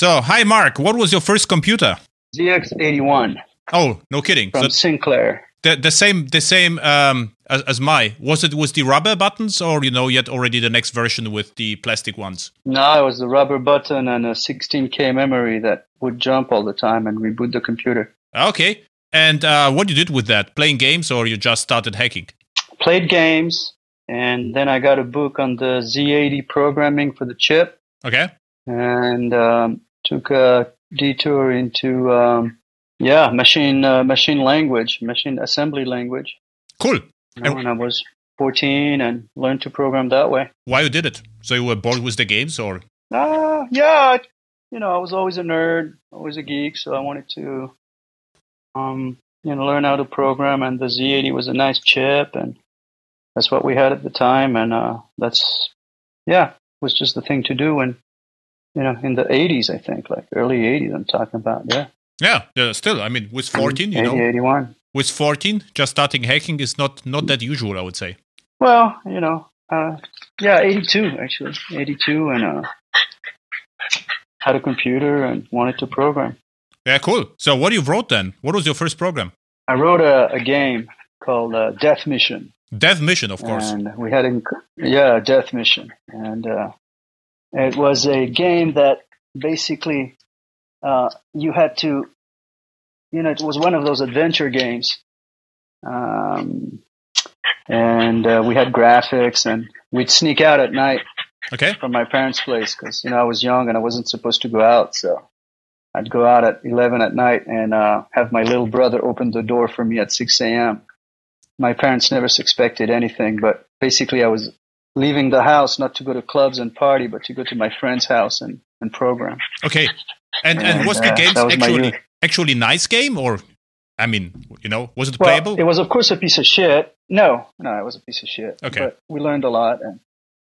So, hi, Marc. What was your first computer? ZX81 Oh, no kidding. from So Sinclair. the, the same, the same um, as, as my. Was it with the rubber buttons, or you know, yet already the next version with the plastic ones? No, it was the rubber button and a 16K memory that would jump all the time and reboot the computer. Okay. And uh, what you did with that? Playing games, or you just started hacking? Played games, and then I got a book on the Z80 programming for the chip, Okay. and um, took a detour into um, yeah machine uh, machine language, machine assembly language. Cool. You know, when I was 14 and learned to program that way. Why you did it? So you were bored with the games, or Uh, yeah, I- you know, I was always a nerd, always a geek, so I wanted to, um, you know, learn how to program. And the Z80 was a nice chip, and that's what we had at the time. And uh, that's, yeah, was just the thing to do. And you know, in the 80s, I think, like early 80s, I'm talking about. Yeah, yeah, yeah still, I mean, with fourteen, you 80, know, 81. with fourteen, just starting hacking is not not that usual, I would say. Well, you know, uh, yeah, 82 actually, 82, and uh, had a computer and wanted to program. Yeah, cool. So what you wrote then? What was your first program? I wrote a, a game called uh, Death Mission, Death Mission, of course. and we had in, yeah Death Mission, and uh, it was a game that basically uh, you had to, you know, it was one of those adventure games, um, and uh, we had graphics, and we'd sneak out at night Okay. from my parents' place because you know I was young and I wasn't supposed to go out, so I'd go out at eleven at night and uh, have my little brother open the door for me at six a.m. My parents never suspected anything, but basically I was leaving the house not to go to clubs and party, but to go to my friend's house and, and program. Okay. And and And, was the uh, game was my actually actually nice game or I mean, you know, was it Well, playable? it was of course a piece of shit. No, no, it was a piece of shit. Okay. but we learned a lot, and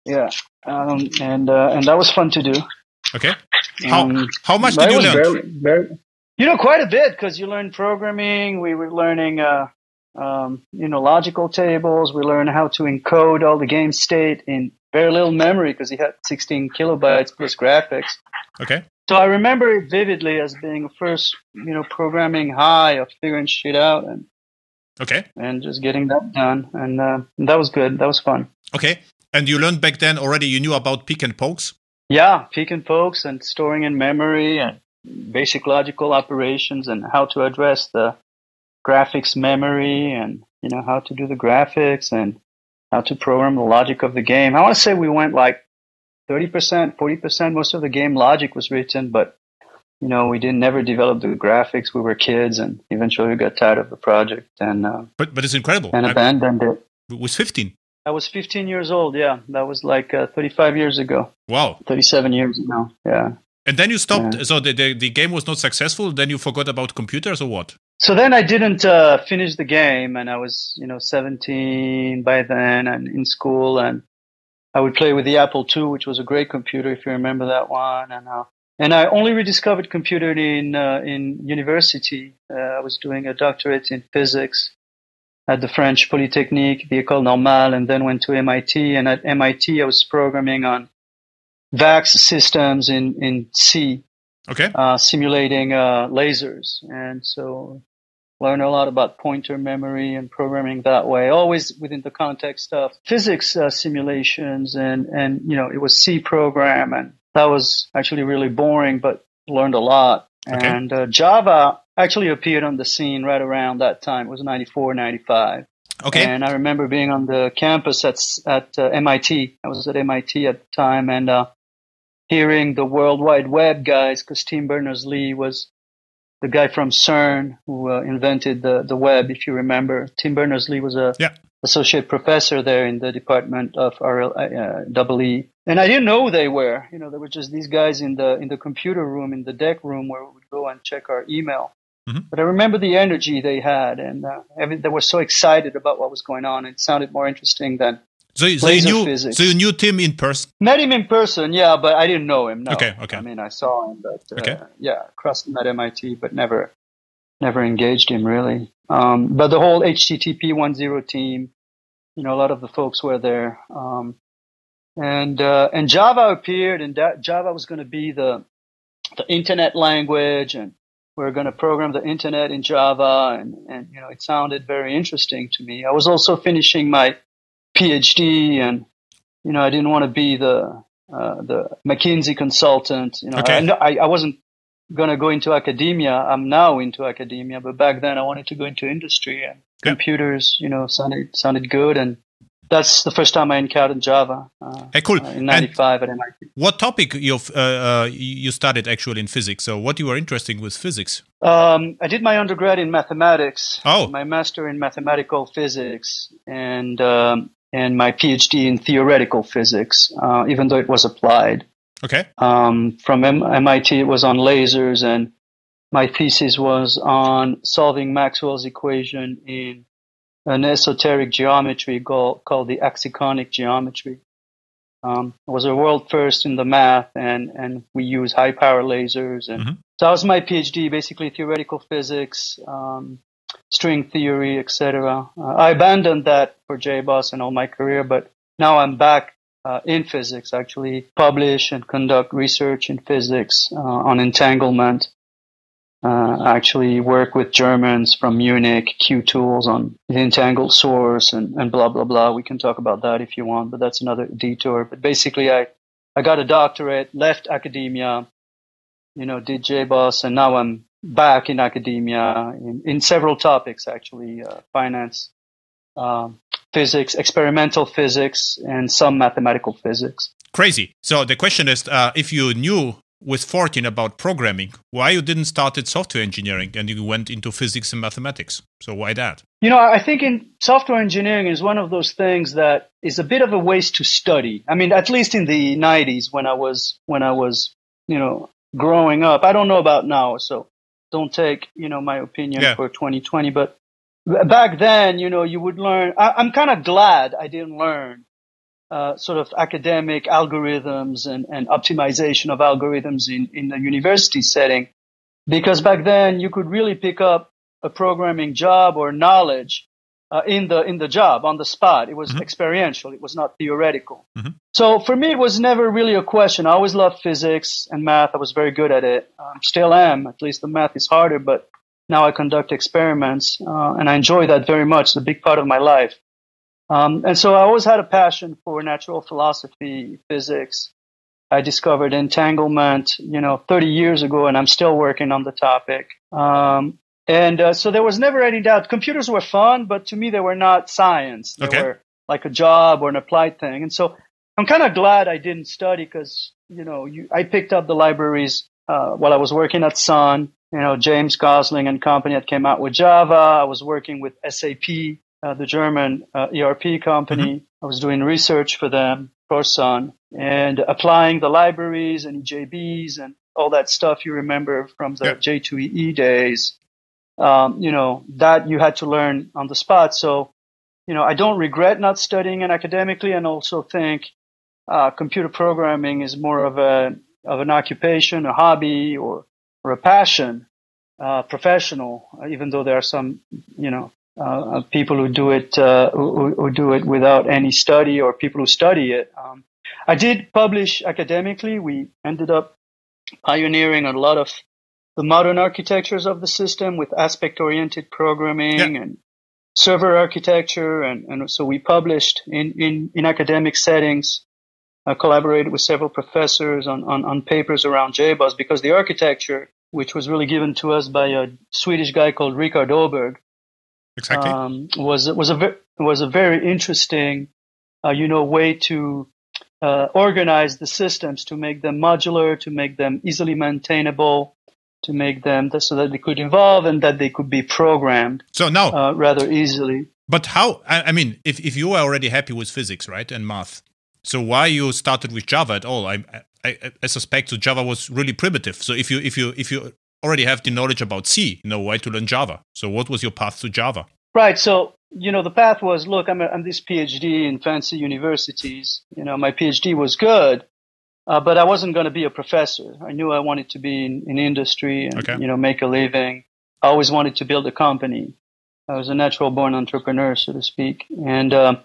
yeah, um, and uh, and that was fun to do. okay. How Um, how much did you learn? barely- barely- you know, quite a bit because you learn programming. We were learning, uh, um, you know, logical tables. We learned how to encode all the game state in very little memory because he had 16 kilobytes plus graphics. Okay. So I remember it vividly as being first, you know, programming high of figuring shit out and, Okay. and just getting that done. And uh, that was good. That was fun. Okay. And you learned back then already you knew about peek and pokes? Yeah, peek and pokes and storing in memory and basic logical operations and how to address the graphics memory and you know how to do the graphics and how to program the logic of the game. I want to say we went like 30%, 40%. Most of the game logic was written, but you know, we didn't never develop the graphics. We were kids and eventually we got tired of the project and, uh, But but it's incredible. and I- abandoned it. it was 15. I was 15 years old. Yeah. That was like uh, 35 years ago, Wow. 37 years ago. Yeah. And then you stopped. Yeah. So the, the the game was not successful. Then you forgot about computers or what? So then I didn't uh, finish the game, and I was, you know, 17 by then, and in school, and I would play with the Apple II, which was a great computer, if you remember that one. And uh, and I only rediscovered computer in uh, in university. Uh, I was doing a doctorate in physics at the French Polytechnique, the École Normale, and then went to MIT. And at MIT, I was programming on VAX systems in in C Okay. uh, simulating uh, lasers, and so learn a lot about pointer memory and programming that way. Always within the context of physics uh, simulations, and and you know it was C program, and that was actually really boring, but learned a lot. Okay. And uh, Java actually appeared on the scene right around that time. It was 94, 95. Okay. And I remember being on the campus at at uh, MIT. I was at MIT at the time, and uh, hearing the World Wide Web guys, because Tim Berners-Lee was the guy from CERN who uh, invented the the web. If you remember, Tim Berners-Lee was a Yeah. associate professor there in the department of RL, uh. And I didn't know who they were. You know, there were just these guys in the in the computer room, in the deck room, where we would go and check our email. Mhm. But I remember the energy they had, and uh, every, they were so excited about what was going on. It sounded more interesting than So, so you knew physics. so you knew Tim in person. met him in person. Yeah, but I didn't know him. No. Okay, okay. I mean, I saw him, but uh, Okay. yeah, crossed him at MIT, but never, never engaged him really. Um, but the whole HTTP 1.0 team, you know, a lot of the folks were there. Um, and uh, and Java appeared, and that Java was going to be the the internet language and we are going to program the internet in Java, and, and you know it sounded very interesting to me. I was also finishing my PhD, and you know I didn't want to be the uh, the McKinsey consultant. You know, okay. I, I wasn't going to go into academia. I'm now into academia, but back then I wanted to go into industry and computers. You know, sounded sounded good, and that's the first time I encountered Java. Uh, hey, cool. Uh, in '95 at MIT. What topic you uh, uh, you studied actually in physics? So, what you were interested with physics? Um, I did my undergrad in mathematics. Oh, my master in mathematical physics, and um, and my PhD in theoretical physics, uh, even though it was applied. Okay. Um, from M- MIT, it was on lasers, and my thesis was on solving Maxwell's equation in an esoteric geometry called, called the axiconic geometry. Um, it was a world first in the math, and, and we use high power lasers. And mm-hmm. so that was my PhD, basically theoretical physics, um, string theory, etc. Uh, I abandoned that for JBoss and all my career, but now I'm back uh, in physics, actually publish and conduct research in physics uh, on entanglement uh, actually work with Germans from Munich, qutools on the entangled source and, and blah, blah, blah. We can talk about that if you want, but that's another detour. But basically, I, I got a doctorate, left academia, you know, did JBoss, and now I'm back in academia in, in several topics, actually, uh, finance, um, physics, experimental physics, and some mathematical physics. Crazy. So the question is, uh, if you knew with 14 about programming why you didn't start at software engineering and you went into physics and mathematics so why that you know i think in software engineering is one of those things that is a bit of a waste to study i mean at least in the 90s when i was when i was you know growing up i don't know about now so don't take you know my opinion yeah. for 2020 but back then you know you would learn I, i'm kind of glad i didn't learn uh, sort of academic algorithms and, and optimization of algorithms in, in the university setting. Because back then you could really pick up a programming job or knowledge uh, in the in the job on the spot. It was mm-hmm. experiential. It was not theoretical. Mm-hmm. So for me, it was never really a question. I always loved physics and math. I was very good at it. Um, still am. At least the math is harder, but now I conduct experiments uh, and I enjoy that very much. It's a big part of my life. Um, and so I always had a passion for natural philosophy, physics. I discovered entanglement, you know, 30 years ago, and I'm still working on the topic. Um, and uh, so there was never any doubt. Computers were fun, but to me, they were not science. They okay. were like a job or an applied thing. And so I'm kind of glad I didn't study because, you know, you, I picked up the libraries uh, while I was working at Sun. You know, James Gosling and company that came out with Java. I was working with SAP uh, the German uh, ERP company. Mm-hmm. I was doing research for them, for Sun, and applying the libraries and EJBs and all that stuff you remember from the J2EE days. Um, you know, that you had to learn on the spot. So, you know, I don't regret not studying it academically and also think uh, computer programming is more of a of an occupation, a hobby, or or a passion, uh, professional. Even though there are some, you know, uh, people who do it uh, who, who, do it without any study or people who study it. Um, I did publish academically. We ended up pioneering a lot of the modern architectures of the system with aspect-oriented programming yeah. and server architecture, and, and so we published in in, in academic settings. I collaborated with several professors on, on, on papers around JBoss because the architecture, which was really given to us by a Swedish guy called Rickard Öberg, exactly um, was was a was a very interesting, uh, you know, way to uh, organize the systems to make them modular, to make them easily maintainable, to make them th- so that they could evolve and that they could be programmed. So now, uh, rather easily. But how? I, I mean, if if you were already happy with physics, right, and math, so why you started with Java at all? I, I, I suspect that Java was really primitive. So if you if you if you already have the knowledge about C, you know why to learn Java. So what was your path to Java? Right. So you know the path was look, I'm, a, I'm this PhD in fancy universities. You know my PhD was good, uh, but I wasn't going to be a professor. I knew I wanted to be in, in industry and okay. you know make a living. I always wanted to build a company. I was a natural born entrepreneur, so to speak, and. Uh,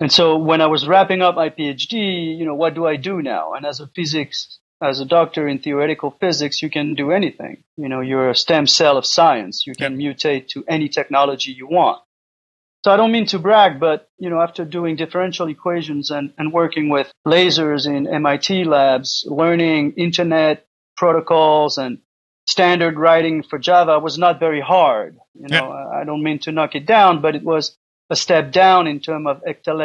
and so when I was wrapping up my PhD, you know, what do I do now? And as a physics as a doctor in theoretical physics, you can do anything. You know, you're a stem cell of science. You can mutate to any technology you want. So I don't mean to brag, but you know, after doing differential equations and, and working with lasers in MIT labs, learning internet protocols and standard writing for Java was not very hard. You know, yeah. I don't mean to knock it down, but it was a step down in terms of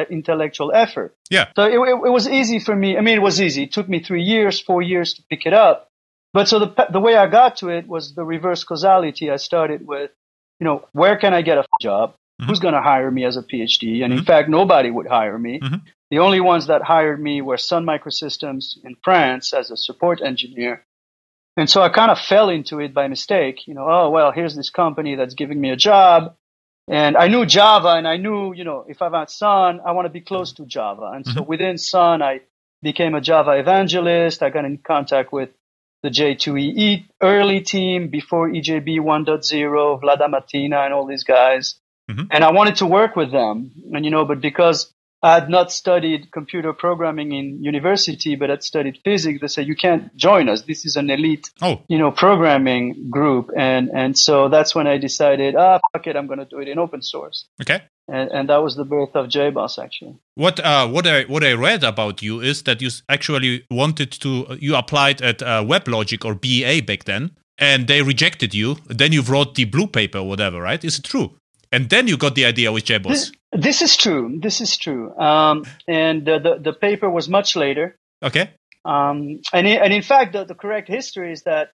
intellectual effort. Yeah. So it, it, it, was easy for me. I mean, it was easy. It took me three years, four years to pick it up. But so the, the way I got to it was the reverse causality. I started with, you know, where can I get a job? Mm-hmm. Who's going to hire me as a PhD? And mm-hmm. in fact, nobody would hire me. Mm-hmm. The only ones that hired me were Sun Microsystems in France as a support engineer. And so I kind of fell into it by mistake. You know, oh, well, here's this company that's giving me a job. And I knew Java and I knew, you know, if I'm at Sun, I want to be close to Java. And so within Sun, I became a Java evangelist. I got in contact with the J2EE early team before EJB 1.0, Vlada Matena and all these guys. Mm-hmm. And I wanted to work with them. And, you know, but because I had not studied computer programming in university, but had studied physics, they said, you can't join us. This is an elite, oh. you know, programming group. And, and so that's when I decided, ah, fuck it, I'm going to do it in open source. Okay. And, and that was the birth of JBoss, actually. What uh, what I what I read about you is that you actually wanted to you applied at uh, WebLogic or BEA back then, and they rejected you. Then you wrote the blue paper, or whatever, right? Is it true? And then you got the idea with JBoss. This, this is true. This is true. Um, and the, the, the paper was much later. Okay. Um, and in, and in fact, the, the correct history is that.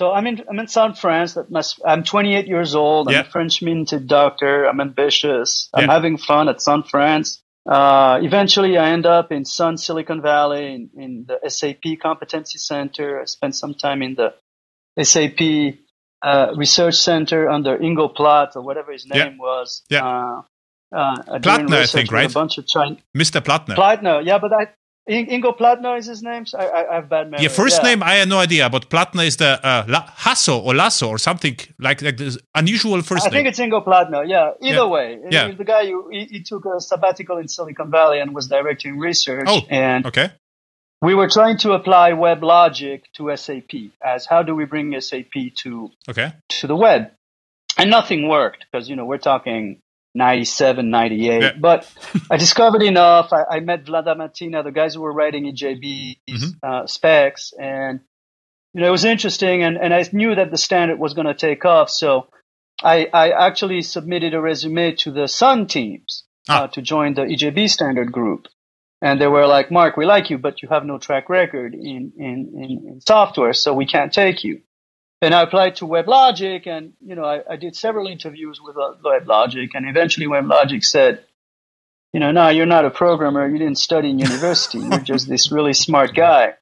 So I'm in I'm in South France. That must I'm 28 years old. I'm yeah. a French minted doctor. I'm ambitious. I'm yeah. having fun at Sun France. Uh, eventually, I end up in Sun Silicon Valley in, in the SAP Competency Center. I spent some time in the SAP uh, research center under Ingo Platt or whatever his name yeah. was. Yeah. Uh, uh, Plattner, I think, right? A bunch of China- Mr. Plattner. Plattner, yeah, but I, Ingo Plattner is his name. So I, I, I, have bad memory. Yeah, first yeah. name I had no idea, but Plattner is the uh, La- Hasso or Lasso or something like like this unusual first I name. I think it's Ingo Plattner. Yeah. Either yeah. way, yeah. the guy who he, he, took a sabbatical in Silicon Valley and was directing research. Oh, and okay we were trying to apply WebLogic to SAP as how do we bring SAP to okay. to the web, and nothing worked because you know we're talking 97, 98. Yeah. But I discovered enough. I, I, met Vlada Matena, the guys who were writing EJB mm-hmm. uh, specs, and you know it was interesting, and, and I knew that the standard was going to take off. So I, I actually submitted a resume to the Sun teams ah. uh, to join the EJB standard group and they were like, Marc, we like you, but you have no track record in, in, in, in software, so we can't take you. And I applied to WebLogic, and you know, I, I did several interviews with uh, WebLogic, and eventually WebLogic said, you know, no, you're not a programmer. You didn't study in university. You're just this really smart guy.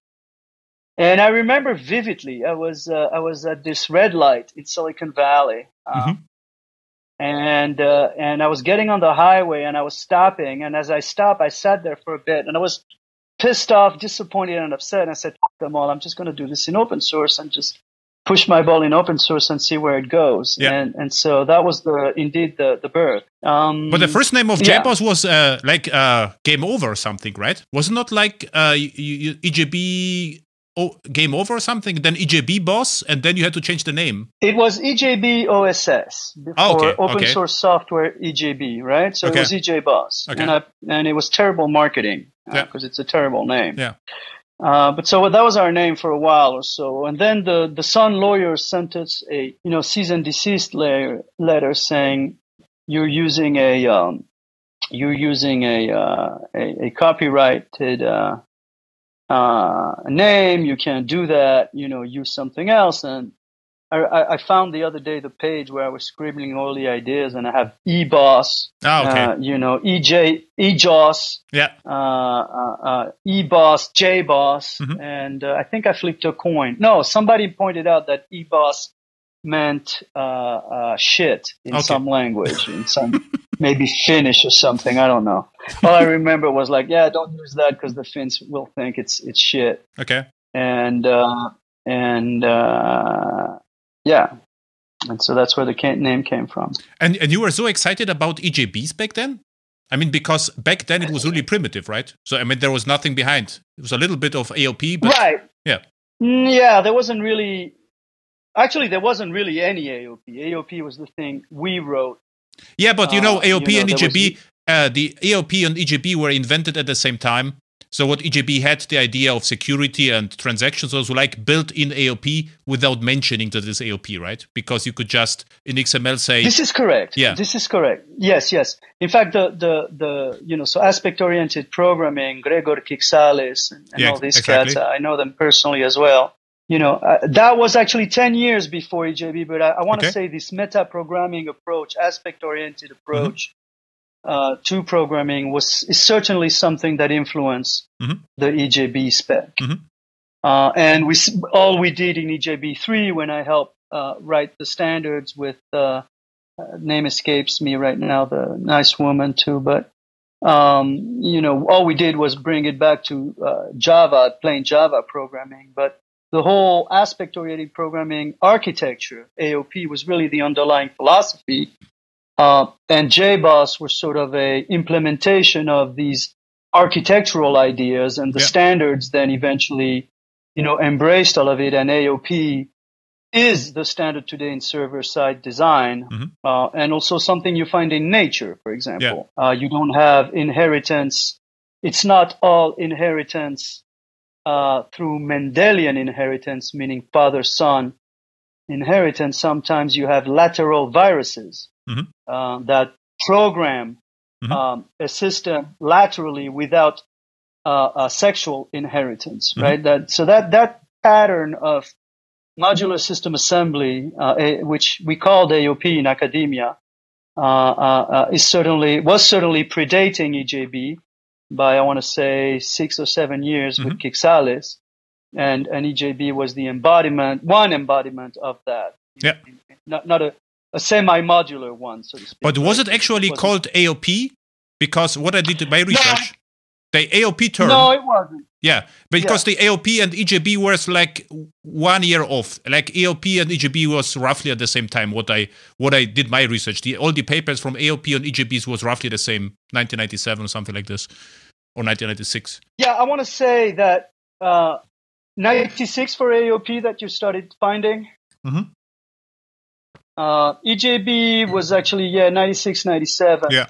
And I remember vividly, I was uh, I was at this red light in Silicon Valley, um, mm-hmm and uh, and I was getting on the highway and I was stopping and as I stopped I sat there for a bit and I was pissed off, disappointed and upset and I said them all I'm just going to do this in open source and just push my ball in open source and see where it goes yeah. and and so that was the indeed the the birth um, but the first name of JBoss yeah. was uh, like uh, game over or something right was it not like uh, EJB game over or something? Then EJB boss, and then you had to change the name. It was EJB OSS before oh, okay, open okay. source software EJB, right? So okay. it was EJ Boss, and I, and it was terrible marketing because uh, it's a terrible name. Yeah. Uh, but so that was our name for a while or so, and then the the Sun lawyers sent us a you know cease and desist letter, letter saying you're using a um, you're using a uh, a, a, copyrighted uh, uh, name. You can't do that. You know, use something else. And I, I, found the other day the page where I was scribbling all the ideas, and I have eBoss. Oh, okay. Uh, you know, EJ, EJOS. Yeah. Uh, uh, uh eBoss, JBoss, mm-hmm. and uh, I think I flipped a coin. No, somebody pointed out that eBoss meant uh, uh, shit in okay. some language, in some maybe Finnish or something. I don't know. All I remember was like, yeah, don't use that because the Finns will think it's it's shit. Okay. And uh, and uh, yeah, and so that's where the name came from. And and you were so excited about EJBs back then. I mean, because back then it was really primitive, right? So I mean, there was nothing behind. It was a little bit of AOP, but right. Yeah. Mm, yeah, there wasn't really. Actually, there wasn't really any AOP. AOP was the thing we wrote. Yeah, but you know, Uh, AOP you know, and there was- EJB, uh, the AOP and EJB were invented at the same time. So what EJB had the idea of security and transactions was like built in AOP without mentioning that it's AOP, right? Because you could just in XML say, This is correct. Yeah. This is correct. Yes, yes. In fact, the the the you know so aspect oriented programming, Gregor Kiczales and, and Yeah, all these exactly. cats. I know them personally as well. You know, uh, that was actually ten years before EJB. But I, I want to Okay. say this meta programming approach, aspect oriented approach. Uh, to programming was is certainly something that influenced Mhm. the EJB spec. Mhm. Uh, and we all we did in EJB three when I helped uh, write the standards with uh, uh, name escapes me right now, the nice woman too, but um, you know, all we did was bring it back to uh, Java, plain Java programming. But the whole aspect-oriented programming architecture, AOP, was really the underlying philosophy. Uh, and JBoss was sort of a implementation of these architectural ideas, and the Yeah. standards then eventually, you know, embraced all of it. And AOP is the standard today in server-side design, Mhm. uh, and also something you find in nature, for example. Uh, you don't have inheritance. It's not all inheritance uh, through Mendelian inheritance, meaning father-son inheritance. Sometimes you have lateral viruses Mhm. uh, that program Mhm. um, a system laterally without uh, a sexual inheritance, Mhm. right? That so that that pattern of modular system assembly, uh, a, which we called AOP in academia, uh, uh, uh, is certainly was certainly predating EJB by I want to say six or seven years with mm-hmm. Kiczales, and and EJB was the embodiment, one embodiment of that. Yeah. Not not a, a semi-modular one, so to speak. but was it actually wasn't- called AOP? Because what I did in my research, the AOP term, No, it wasn't. yeah, because the AOP and EJB was like one year off. Like AOP and EJB was roughly at the same time. What I what I did my research, the all the papers from AOP and EJBs was roughly the same, 1997 or something like this, or 1996. Yeah, I want to say that uh, 96 for AOP that you started finding. Mhm. Uh, EJB was actually yeah 96, 97. Yeah.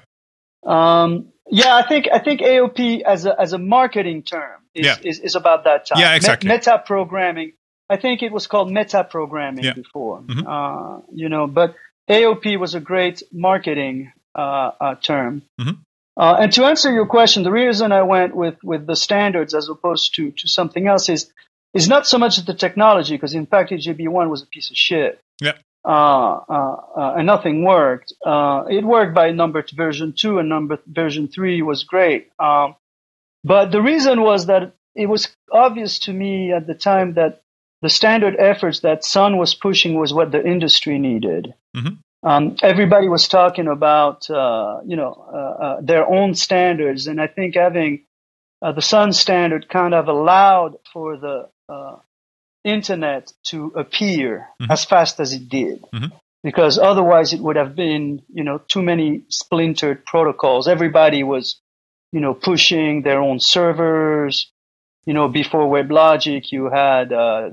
Um, yeah, I think I think AOP as a as a marketing term is Yeah. is, is about that time. Yeah, exactly. meta programming. I think it was called meta programming Yeah. before. Mhm. Uh, you know, but AOP was a great marketing uh, uh, term. Mhm. Uh, and to answer your question, the reason I went with, with the standards as opposed to, to something else is is not so much the technology, because in fact EJB one was a piece of shit. Yeah. Uh, uh, uh, and nothing worked. Uh, it worked by number t- version two, and number version three was great. Um, but the reason was that it was obvious to me at the time that the standard efforts that Sun was pushing was what the industry needed. Mhm. Um, everybody was talking about, uh, you know, uh, uh, their own standards, and I think having uh, the Sun standard kind of allowed for the uh, internet to appear Mhm. as fast as it did. Mhm. Because otherwise, it would have been, you know, too many splintered protocols. Everybody was, you know, pushing their own servers. You know, before WebLogic, you had, uh,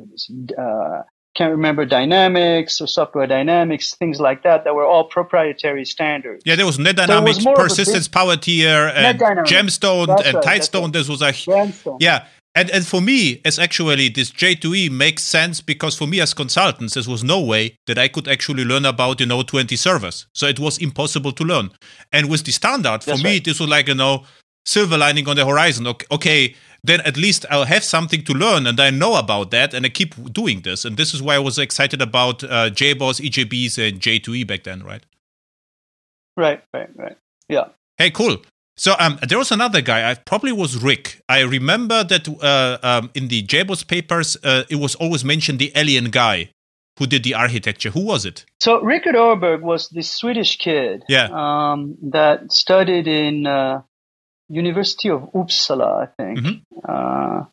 uh, can't remember Dynamics or Software Dynamics, things like that, that were all proprietary standards. Yeah, there was was NetDynamics, of a Persistence, Power Tier, and Gemstone That's and right, right. This was a Gemstone. Yeah. And, and for me, as actually this J2E makes sense because for me as consultants, there was no way that I could actually learn about, you know, 20 servers. So it was impossible to learn. And with the standard, for That's me, right. this was like, you know, silver lining on the horizon. Okay, okay, then at least I'll have something to learn and I know about that and I keep doing this. And this is why I was excited about uh, JBoss, EJBs, and J2E back then, right? Right, right, right. Yeah. Hey, cool. So um, there was another guy. I probably was Rick. I remember that uh, um, in the JBoss papers, uh, it was always mentioned the alien guy who did the architecture. Who was it? So Rickard Öberg was this Swedish kid Yeah. um, that studied in uh, University of Uppsala, I think. Mhm. Uh,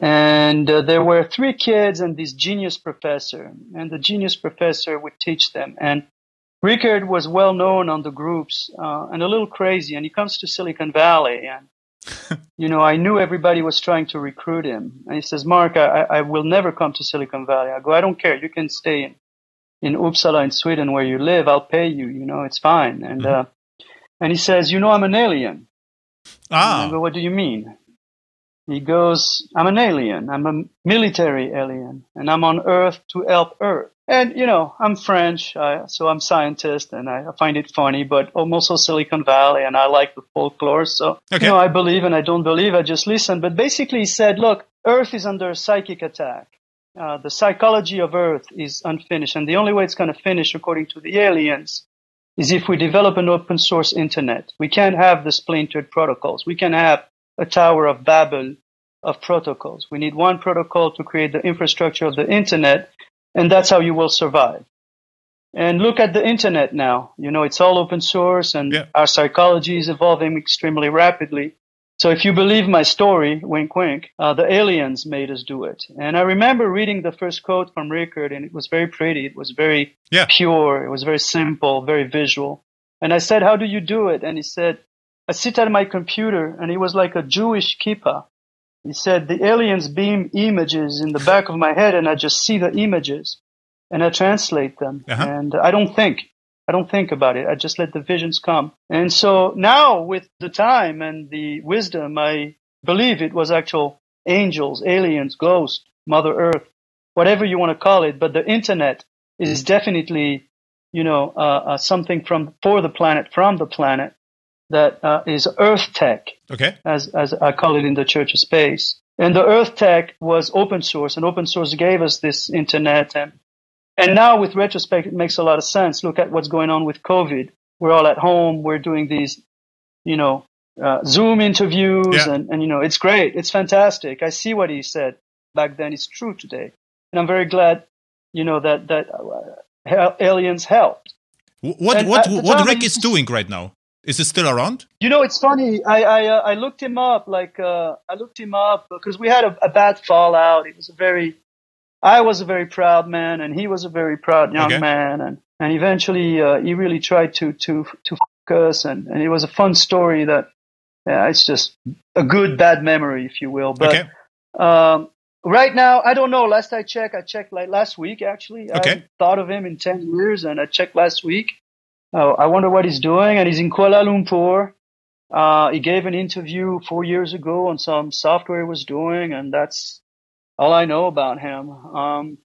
and uh, there were three kids and this genius professor, and the genius professor would teach them. And Rickard was well known on the groups uh, and a little crazy. And he comes to Silicon Valley, and you know, I knew everybody was trying to recruit him. And he says, Marc, I, I will never come to Silicon Valley. I go, I don't care. You can stay in, in Uppsala in Sweden where you live. I'll pay you. You know, it's fine. And, mm-hmm. uh, and he says, you know, I'm an alien. Ah. I go, what do you mean? He goes, I'm an alien. I'm a military alien and I'm on Earth to help Earth. And, you know, I'm French, I, so I'm scientist and I, find it funny, but I'm also Silicon Valley and I like the folklore. So, okay. you know, I believe and I don't believe. I just listen. But basically he said, look, Earth is under a psychic attack. Uh, the psychology of Earth is unfinished. And the only way it's going to finish, according to the aliens, is if we develop an open source internet. We can't have the splintered protocols. We can have a Tower of Babel of protocols. We need one protocol to create the infrastructure of the internet, and that's how you will survive. And look at the internet now. You know, it's all open source, and yeah. our psychology is evolving extremely rapidly. So if you believe my story, wink, wink, uh, the aliens made us do it. And I remember reading the first quote from Rickard, and it was very pretty. It was very yeah. pure. It was very simple, very visual. And I said, how do you do it? And he said, I sit at my computer, and he was like a Jewish kippah. He said, the aliens beam images in the back of my head and I just see the images and I translate them. Uh-huh. And I don't think. I don't think about it. I just let the visions come. And so now with the time and the wisdom, I believe it was actual angels, aliens, ghosts, Mother Earth, whatever you want to call it. But the internet is definitely, you know, uh, uh, something from for the planet, from the planet that uh, is Earth Tech, okay. as, as I call it in the Church Space. And the Earth Tech was open source, and open source gave us this internet. And, and now, with retrospect, it makes a lot of sense. Look at what's going on with COVID. We're all at home. We're doing these, you know, uh, Zoom interviews, yeah. and, and, you know, it's great. It's fantastic. I see what he said back then. It's true today. And I'm very glad, you know, that, that uh, aliens helped. What, and what, what Rick is doing right now? Is it still around? You know, it's funny. I I, uh, I looked him up. Like uh, I looked him up because we had a, a, bad fallout. He was a very, I was a very proud man, and he was a very proud young okay. man, and and eventually uh, he really tried to to to focus, and and it was a fun story that, yeah, it's just a good bad memory, if you will. But okay. um, right now, I don't know. Last I checked, I checked like last week actually. Okay. I thought of him in ten years, and I checked last week Oh, I wonder what he's doing. And he's in Kuala Lumpur. Uh, he gave an interview four years ago on some software he was doing, and that's all I know about him. Um,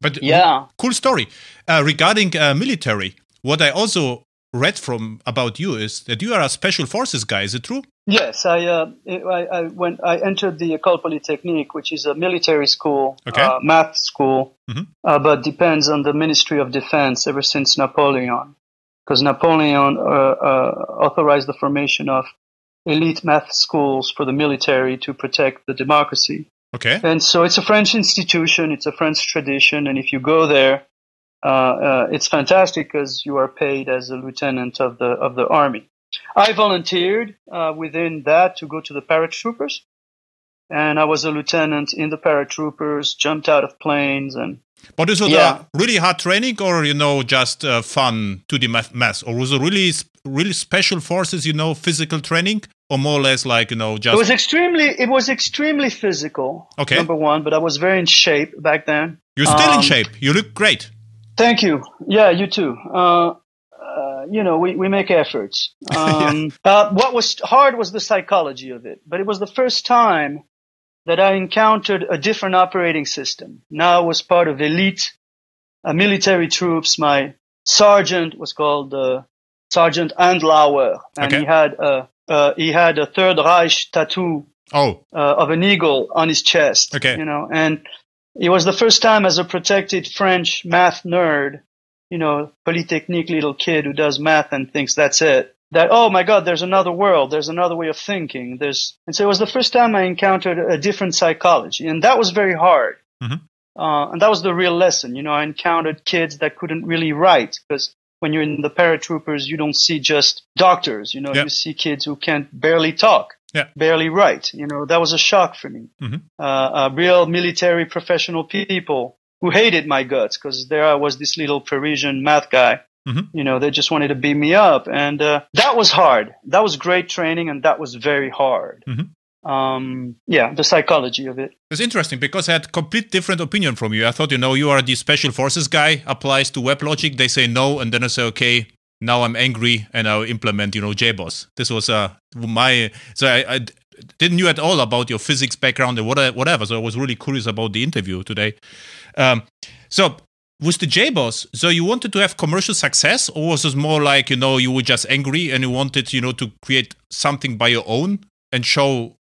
but yeah, cool story uh, regarding uh, military. What I also read from about you is that you are a special forces guy. Is it true? Yes, I uh, I, I went I entered the École Polytechnique, which is a military school, okay. uh, math school, mm-hmm. uh, but depends on the Ministry of Defense ever since Napoleon because Napoleon uh, uh, authorized the formation of elite math schools for the military to protect the democracy. Okay. And so it's a French institution, it's a French tradition, and if you go there, uh, uh, it's fantastic because you are paid as a lieutenant of the of the army. I volunteered uh, within that to go to the paratroopers, and I was a lieutenant in the paratroopers. Jumped out of planes and but is it yeah. really hard training, or you know, just uh, fun to the math, or was it really, really special forces? You know, physical training, or more or less like you know, just. It was extremely. It was extremely physical. Okay. Number one, but I was very in shape back then. You're still um, in shape. You look great. Thank you. Yeah, you too. Uh, uh, you know, we, we make efforts. Um, yeah. uh, what was hard was the psychology of it, but it was the first time that I encountered a different operating system. Now I was part of elite uh, military troops. My sergeant was called uh, Sergeant Andlauer, and okay. he had a uh, he had a Third Reich tattoo oh. Uh, of an eagle on his chest. Okay, you know, and it was the first time as a protected French math nerd, you know, polytechnique little kid who does math and thinks that's it that oh my god there's another world there's another way of thinking there's and so it was the first time i encountered a different psychology and that was very hard mm-hmm. uh, and that was the real lesson you know i encountered kids that couldn't really write because when you're in the paratroopers you don't see just doctors you know yep. you see kids who can't barely talk yeah. barely write you know that was a shock for me mm-hmm. uh, uh, real military professional people who hated my guts because there i was this little parisian math guy Mm-hmm. You know, they just wanted to beat me up. And uh, that was hard. That was great training and that was very hard. Mm-hmm um, yeah, the psychology of it. It's interesting because I had complete different opinion from you. I thought, you know, you are the special forces guy, applies to WebLogic. They say no, and then I say, okay, now I'm angry and I'll implement, you know, JBoss. This was uh, my so I, I didn't knew at all about your physics background and whatever. So I was really curious about the interview today. Um, so with the JBoss, so you wanted to have commercial success, or was it more like you know you were just angry and you wanted you know to create something by your own and show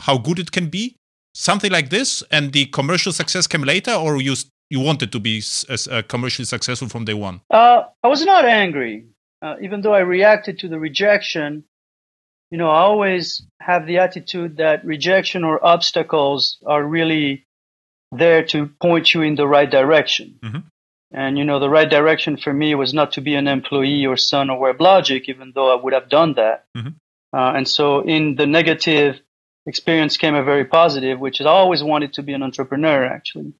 how good it can be, something like this, and the commercial success came later, or you you wanted to be uh, commercially successful from day one? Uh, I was not angry, uh, even though I reacted to the rejection. You know, I always have the attitude that rejection or obstacles are really there to point you in the right direction. Mm-hmm. And you know, the right direction for me was not to be an employee or son of WebLogic, even though I would have done that. Mm-hmm. Uh, and so, in the negative experience came a very positive, which is I always wanted to be an entrepreneur, actually.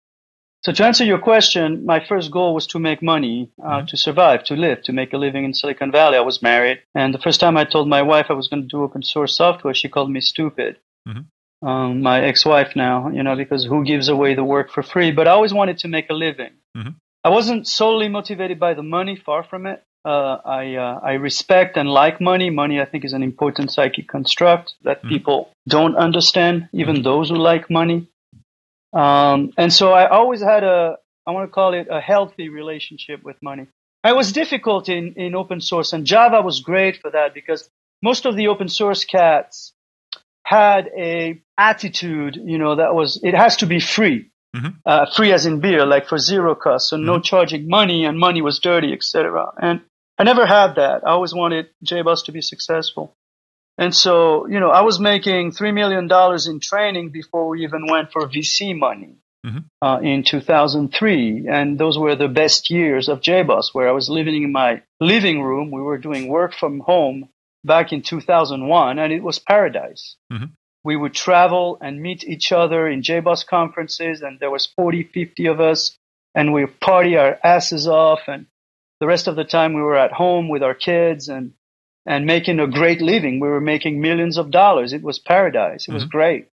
So to answer your question, my first goal was to make money, uh, mm-hmm. to survive, to live, to make a living in Silicon Valley. I was married, and the first time I told my wife I was going to do open source software, she called me stupid. Mm-hmm. Um, my ex-wife now, you know, because who gives away the work for free? But I always wanted to make a living. Mm-hmm. I wasn't solely motivated by the money, far from it. Uh, I uh, I respect and like money. Money, I think, is an important psychic construct that mm. people don't understand, even mm. those who like money. Um, and so I always had a I want to call it a healthy relationship with money. I was difficult in in open source, and Java was great for that because most of the open source cats had a attitude, you know, that was it has to be free. Mm-hmm. Uh, free as in beer, like for zero cost, so mm-hmm. no charging money, and money was dirty, etc. And I never had that. I always wanted JBoss to be successful. And so, you know, I was making $3 million in training before we even went for VC money mm-hmm. uh, in 2003. And those were the best years of JBoss, where I was living in my living room. We were doing work from home back in 2001, and it was paradise. We would travel and meet each other in JBoss conferences, and there was 40, 50 of us, and we party our asses off and the rest of the time we were at home with our kids and and making a great living. We were making millions of dollars. It was paradise. It mm-hmm. was great.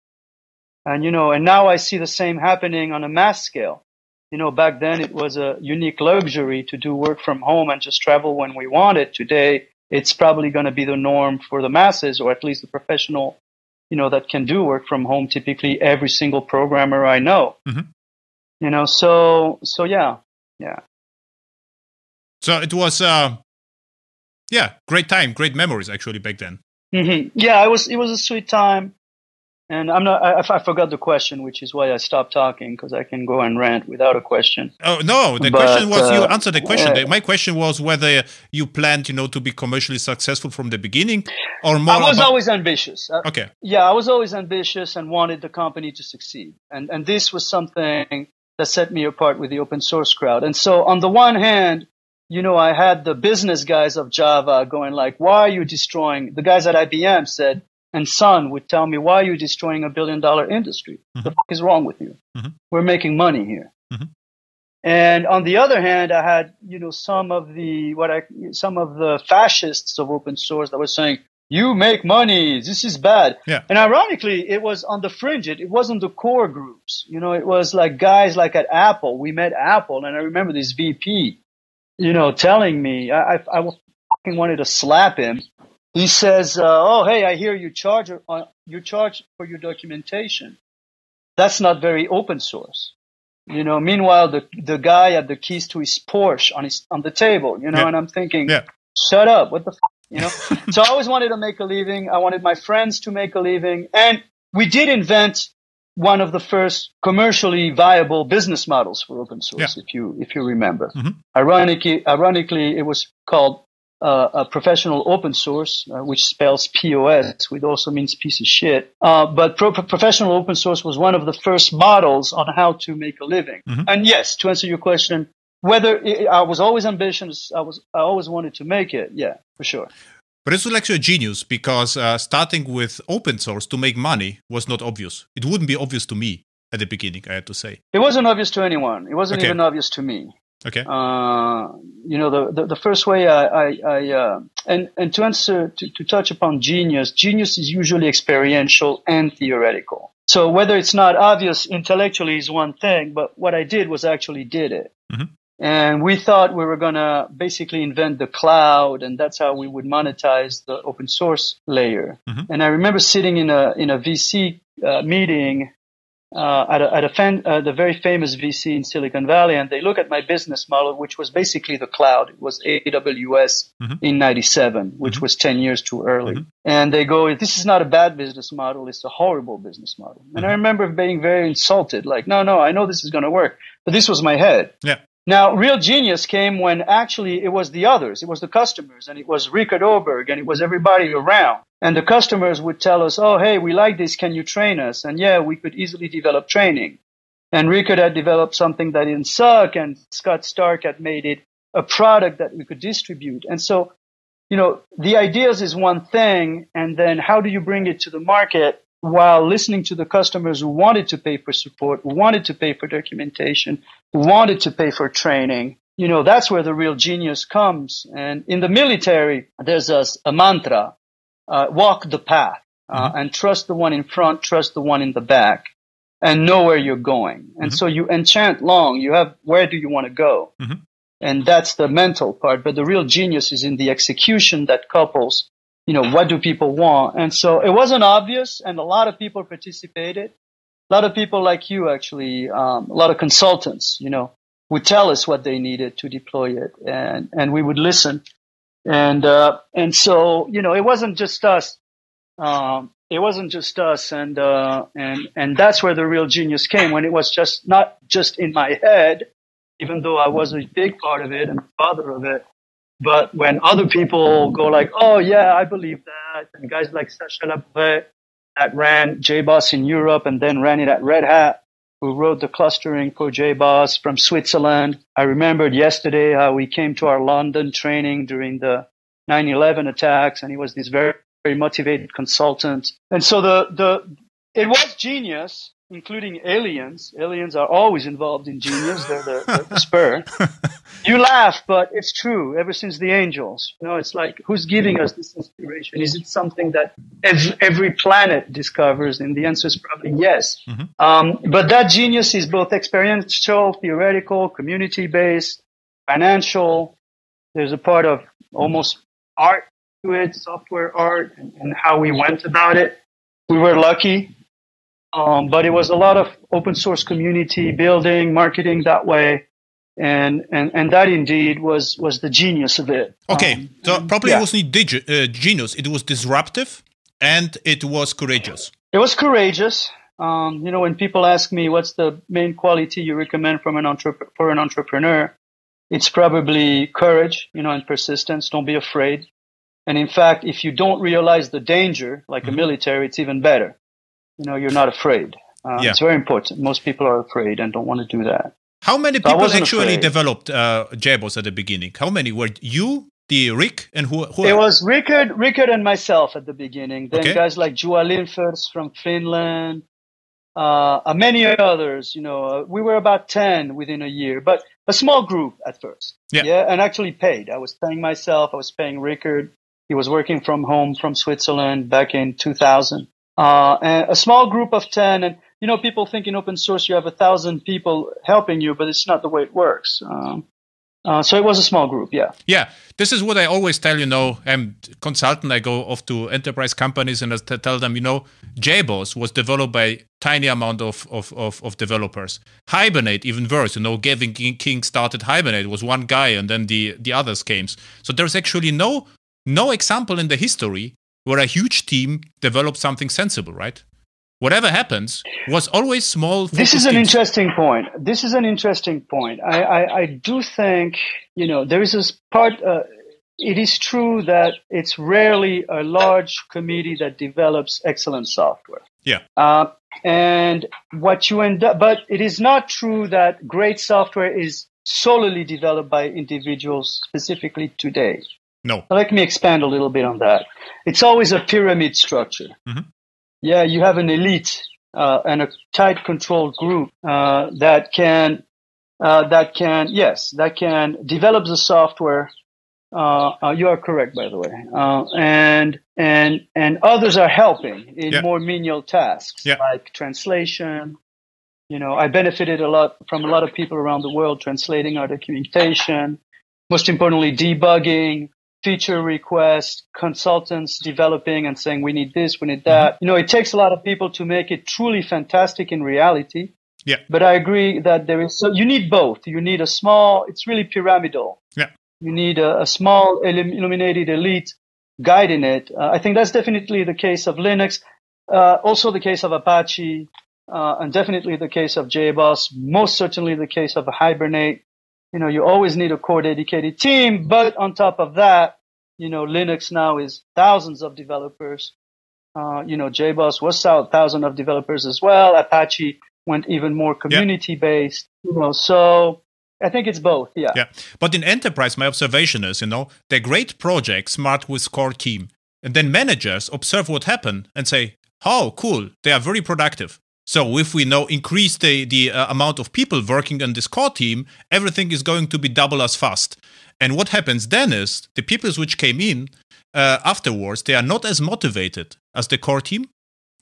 And you know, and now I see the same happening on a mass scale. You know, back then it was a unique luxury to do work from home and just travel when we wanted. Today, it's probably going to be the norm for the masses, or at least the professional, you know, that can do work from home. Typically, every single programmer I know. Mm-hmm. You know, so so yeah, yeah. So it was, uh, yeah, great time, great memories actually back then. Mm-hmm. Yeah, it was it was a sweet time, and I'm not. I, I forgot the question, which is why I stopped talking because I can go and rant without a question. Oh no, the but, question was uh, you answered the question. My question was whether you planned, you know, to be commercially successful from the beginning, or more. I was about- always ambitious. Uh, okay. Yeah, I was always ambitious and wanted the company to succeed, and and this was something that set me apart with the open source crowd. And so, on the one hand, you know, I had the business guys of Java going like, why are you destroying, the guys at IBM said, and Sun would tell me, why are you destroying a billion dollar industry? Mm-hmm. The fuck is wrong with you? Mm-hmm. We're making money here. Mm-hmm. And on the other hand, I had, you know, some of the, what I, some of the fascists of open source that were saying, you make money. This is bad. Yeah. And ironically, it was on the fringe. It, it wasn't the core groups. You know, it was like guys like at Apple. We met Apple and I remember this VP you know, telling me, I, I, I fucking wanted to slap him. He says, uh, "Oh, hey, I hear you charge uh, you charge for your documentation. That's not very open source." You know. Meanwhile, the the guy had the keys to his Porsche on his on the table. You know, yeah. and I'm thinking, yeah. "Shut up! What the." F-? You know. so I always wanted to make a living. I wanted my friends to make a living, and we did invent one of the first commercially viable business models for open source, yeah. if you if you remember. Mm-hmm. Ironically, ironically, it was called uh, a professional open source, uh, which spells POS, which also means piece of shit. Uh, but pro- professional open source was one of the first models on how to make a living. Mm-hmm. And yes, to answer your question, whether it, I was always ambitious, I was I always wanted to make it. Yeah, for sure. But was actually a genius because uh, starting with open source to make money was not obvious. It wouldn't be obvious to me at the beginning, I had to say. It wasn't obvious to anyone. It wasn't okay. even obvious to me. Okay. Uh, you know, the, the, the first way I, I, I uh, and, and to answer, to, to touch upon genius, genius is usually experiential and theoretical. So whether it's not obvious intellectually is one thing, but what I did was actually did it. Mhm. And we thought we were going to basically invent the cloud and that's how we would monetize the open source layer. Mhm. And I remember sitting in a, in a VC uh, meeting uh, at, a, at a fan, uh, the very famous VC in Silicon Valley, and they look at my business model, which was basically the cloud. It was AWS Mhm. in '97, which Mhm. was 10 years too early. Mhm. And they go, "This is not a bad business model; it's a horrible business model." And I remember being very insulted, like, "No, no, I know this is going to work," but this was my head. Yeah. Now, real genius came when actually it was the others, it was the customers, and it was Rickard Öberg, and it was everybody around. And the customers would tell us, "Oh, hey, we like this. Can you train us?" And yeah, we could easily develop training. And Rickard had developed something that didn't suck, and Scott Stark had made it a product that we could distribute. And so, you know, the ideas is one thing, and then how do you bring it to the market while listening to the customers who wanted to pay for support, who wanted to pay for documentation, who wanted to pay for training? You know, that's where the real genius comes. And in the military, there's a, a mantra, uh, walk the path, uh, and trust the one in front, trust the one in the back and know where you're going. And Mhm. so you enchant long. You have where do you want to go? Mhm. And that's the mental part. But the real genius is in the execution that couples, you know, what do people want? And so it wasn't obvious and a lot of people participated. A lot of people like you actually, um, a lot of consultants, you know, would tell us what they needed to deploy it and, and we would listen. And, uh, and so, you know, it wasn't just us. Um, it wasn't just us and uh and and that's where the real genius came when it was just not just in my head even though i was a big part of it and father of it but when other people go like oh yeah i believe that and guys like sacha Labourey that ran jboss in europe and then ran it at red hat who wrote the clustering for jboss from switzerland i remembered yesterday how we came to our london training during the 9-11 attacks and he was this very very motivated consultant. And so the, the, it was genius, including aliens. Aliens are always involved in genius. They're the, the, the spur. You laugh, but it's true. Ever since the angels, you know, it's like, who's giving us this inspiration? Is it something that ev- every planet discovers? And the answer is probably yes. Mhm. Um, but that genius is both experiential, theoretical, community based, financial. There's a part of almost art to it, software art, and, and how we went about it. We were lucky, um, but it was a lot of open source community building, marketing that way, and and and that indeed was was the genius of it. Okay, Um, so probably yeah. it wasn't digi- uh, genius. It was disruptive, and it was courageous. It was courageous. Um, you know, when people ask me what's the main quality you recommend from an entrep- for an entrepreneur, it's probably courage, you know, and persistence. Don't be afraid. And in fact, if you don't realize the danger, like a Mhm. military, it's even better. You know, you're not afraid. Uh, Yeah. It's very important. Most people are afraid and don't want to do that. How many So people actually afraid. developed uh, JBoss at the beginning? How many were you, the Rick, and who? who It was Rickard, Rickard and myself at the beginning. Then Okay. guys like Juha Lindfors from Finland, uh, many others. You know, uh, we were about ten within a year, but a small group at first. Yeah. and actually paid. I was paying myself. I was paying Rickard. He was working from home from Switzerland back in 2000. Uh, and a small group of ten, and you know, people think in open source you have a thousand people helping you, but it's not the way it works. Um, uh, so it was a small group, yeah. Yeah, this is what I always tell. You know, I'm consultant. I go off to enterprise companies and I tell them, you know, JBoss was developed by tiny amount of, of, of, of developers. Hibernate, even worse. You know, Gavin King started Hibernate. Was one guy, and then the the others came. So there's actually no no example in the history where a huge team developed something sensible, right? Whatever happens was always small. This is an teams. interesting point. This is an interesting point. I, I, I do think, you know, there is this part, uh, it is true that it's rarely a large committee that develops excellent software. Yeah. Uh, and what you end up, but it is not true that great software is solely developed by individuals specifically today. No. Let me expand a little bit on that. It's always a pyramid structure. Mhm. Yeah, you have an elite uh, and a tight controlled group uh, that can uh, that can, yes, that can develop the software. Uh, uh, you are correct, by the way. Uh, and and and others are helping in Yeah. more menial tasks Yeah. like translation. You know, I benefited a lot from a lot of people around the world translating our documentation. Most importantly, debugging, feature requests, consultants developing and saying we need this, we need that. You know, it takes a lot of people to make it truly fantastic in reality. Yeah. But I agree that there is so you need both. You need a small. It's really pyramidal. Yeah. You need a, a small illuminated elite guiding it. Uh, I think that's definitely the case of Linux. Uh, also the case of Apache, uh, and definitely the case of JBoss. Most certainly the case of Hibernate. You know, you always need a core dedicated team. But on top of that, you know, Linux now is thousands of developers. Uh, you know, JBoss was thou- thousand of developers as well. Apache went even more community based. You know, so I think it's both. Yeah. Yeah. But in enterprise, my observation is, you know, they're great projects, smart with core team. And then managers observe what happened and say, oh, cool, they are very productive. So if we now increase the, the uh, amount of people working on this core team, everything is going to be double as fast. And what happens then is the people which came in uh, afterwards, they are not as motivated as the core team,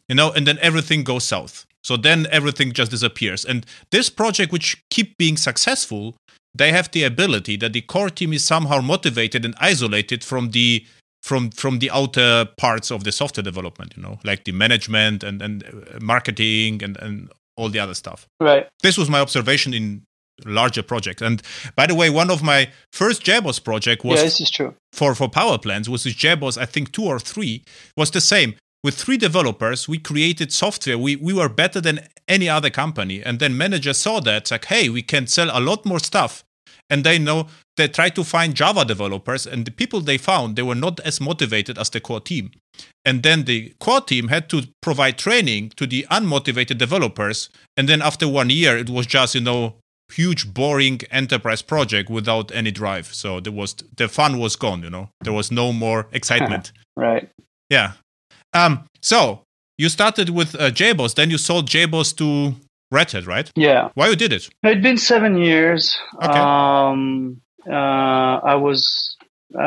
you know, and then everything goes south. So then everything just disappears. And this project, which keep being successful, they have the ability that the core team is somehow motivated and isolated from the from from the outer parts of the software development. You know, like the management and and uh, marketing and and all the other stuff. Right. This was my observation in larger projects. And by the way, one of my first JBoss project was yeah, this is true. for for power plants was this JBoss, I think two or three, was the same. With three developers, we created software. We we were better than any other company. And then managers saw that, like, hey, we can sell a lot more stuff. And they know they tried to find Java developers, and the people they found, they were not as motivated as the core team. And then the core team had to provide training to the unmotivated developers. And then after one year, it was just, you know, huge boring enterprise project without any drive so there was the fun was gone you know there was no more excitement Right. yeah um so you started with uh, jboss then you sold jboss to red hat right Yeah. why you did it It'd been seven years. Okay. Um, uh, I was,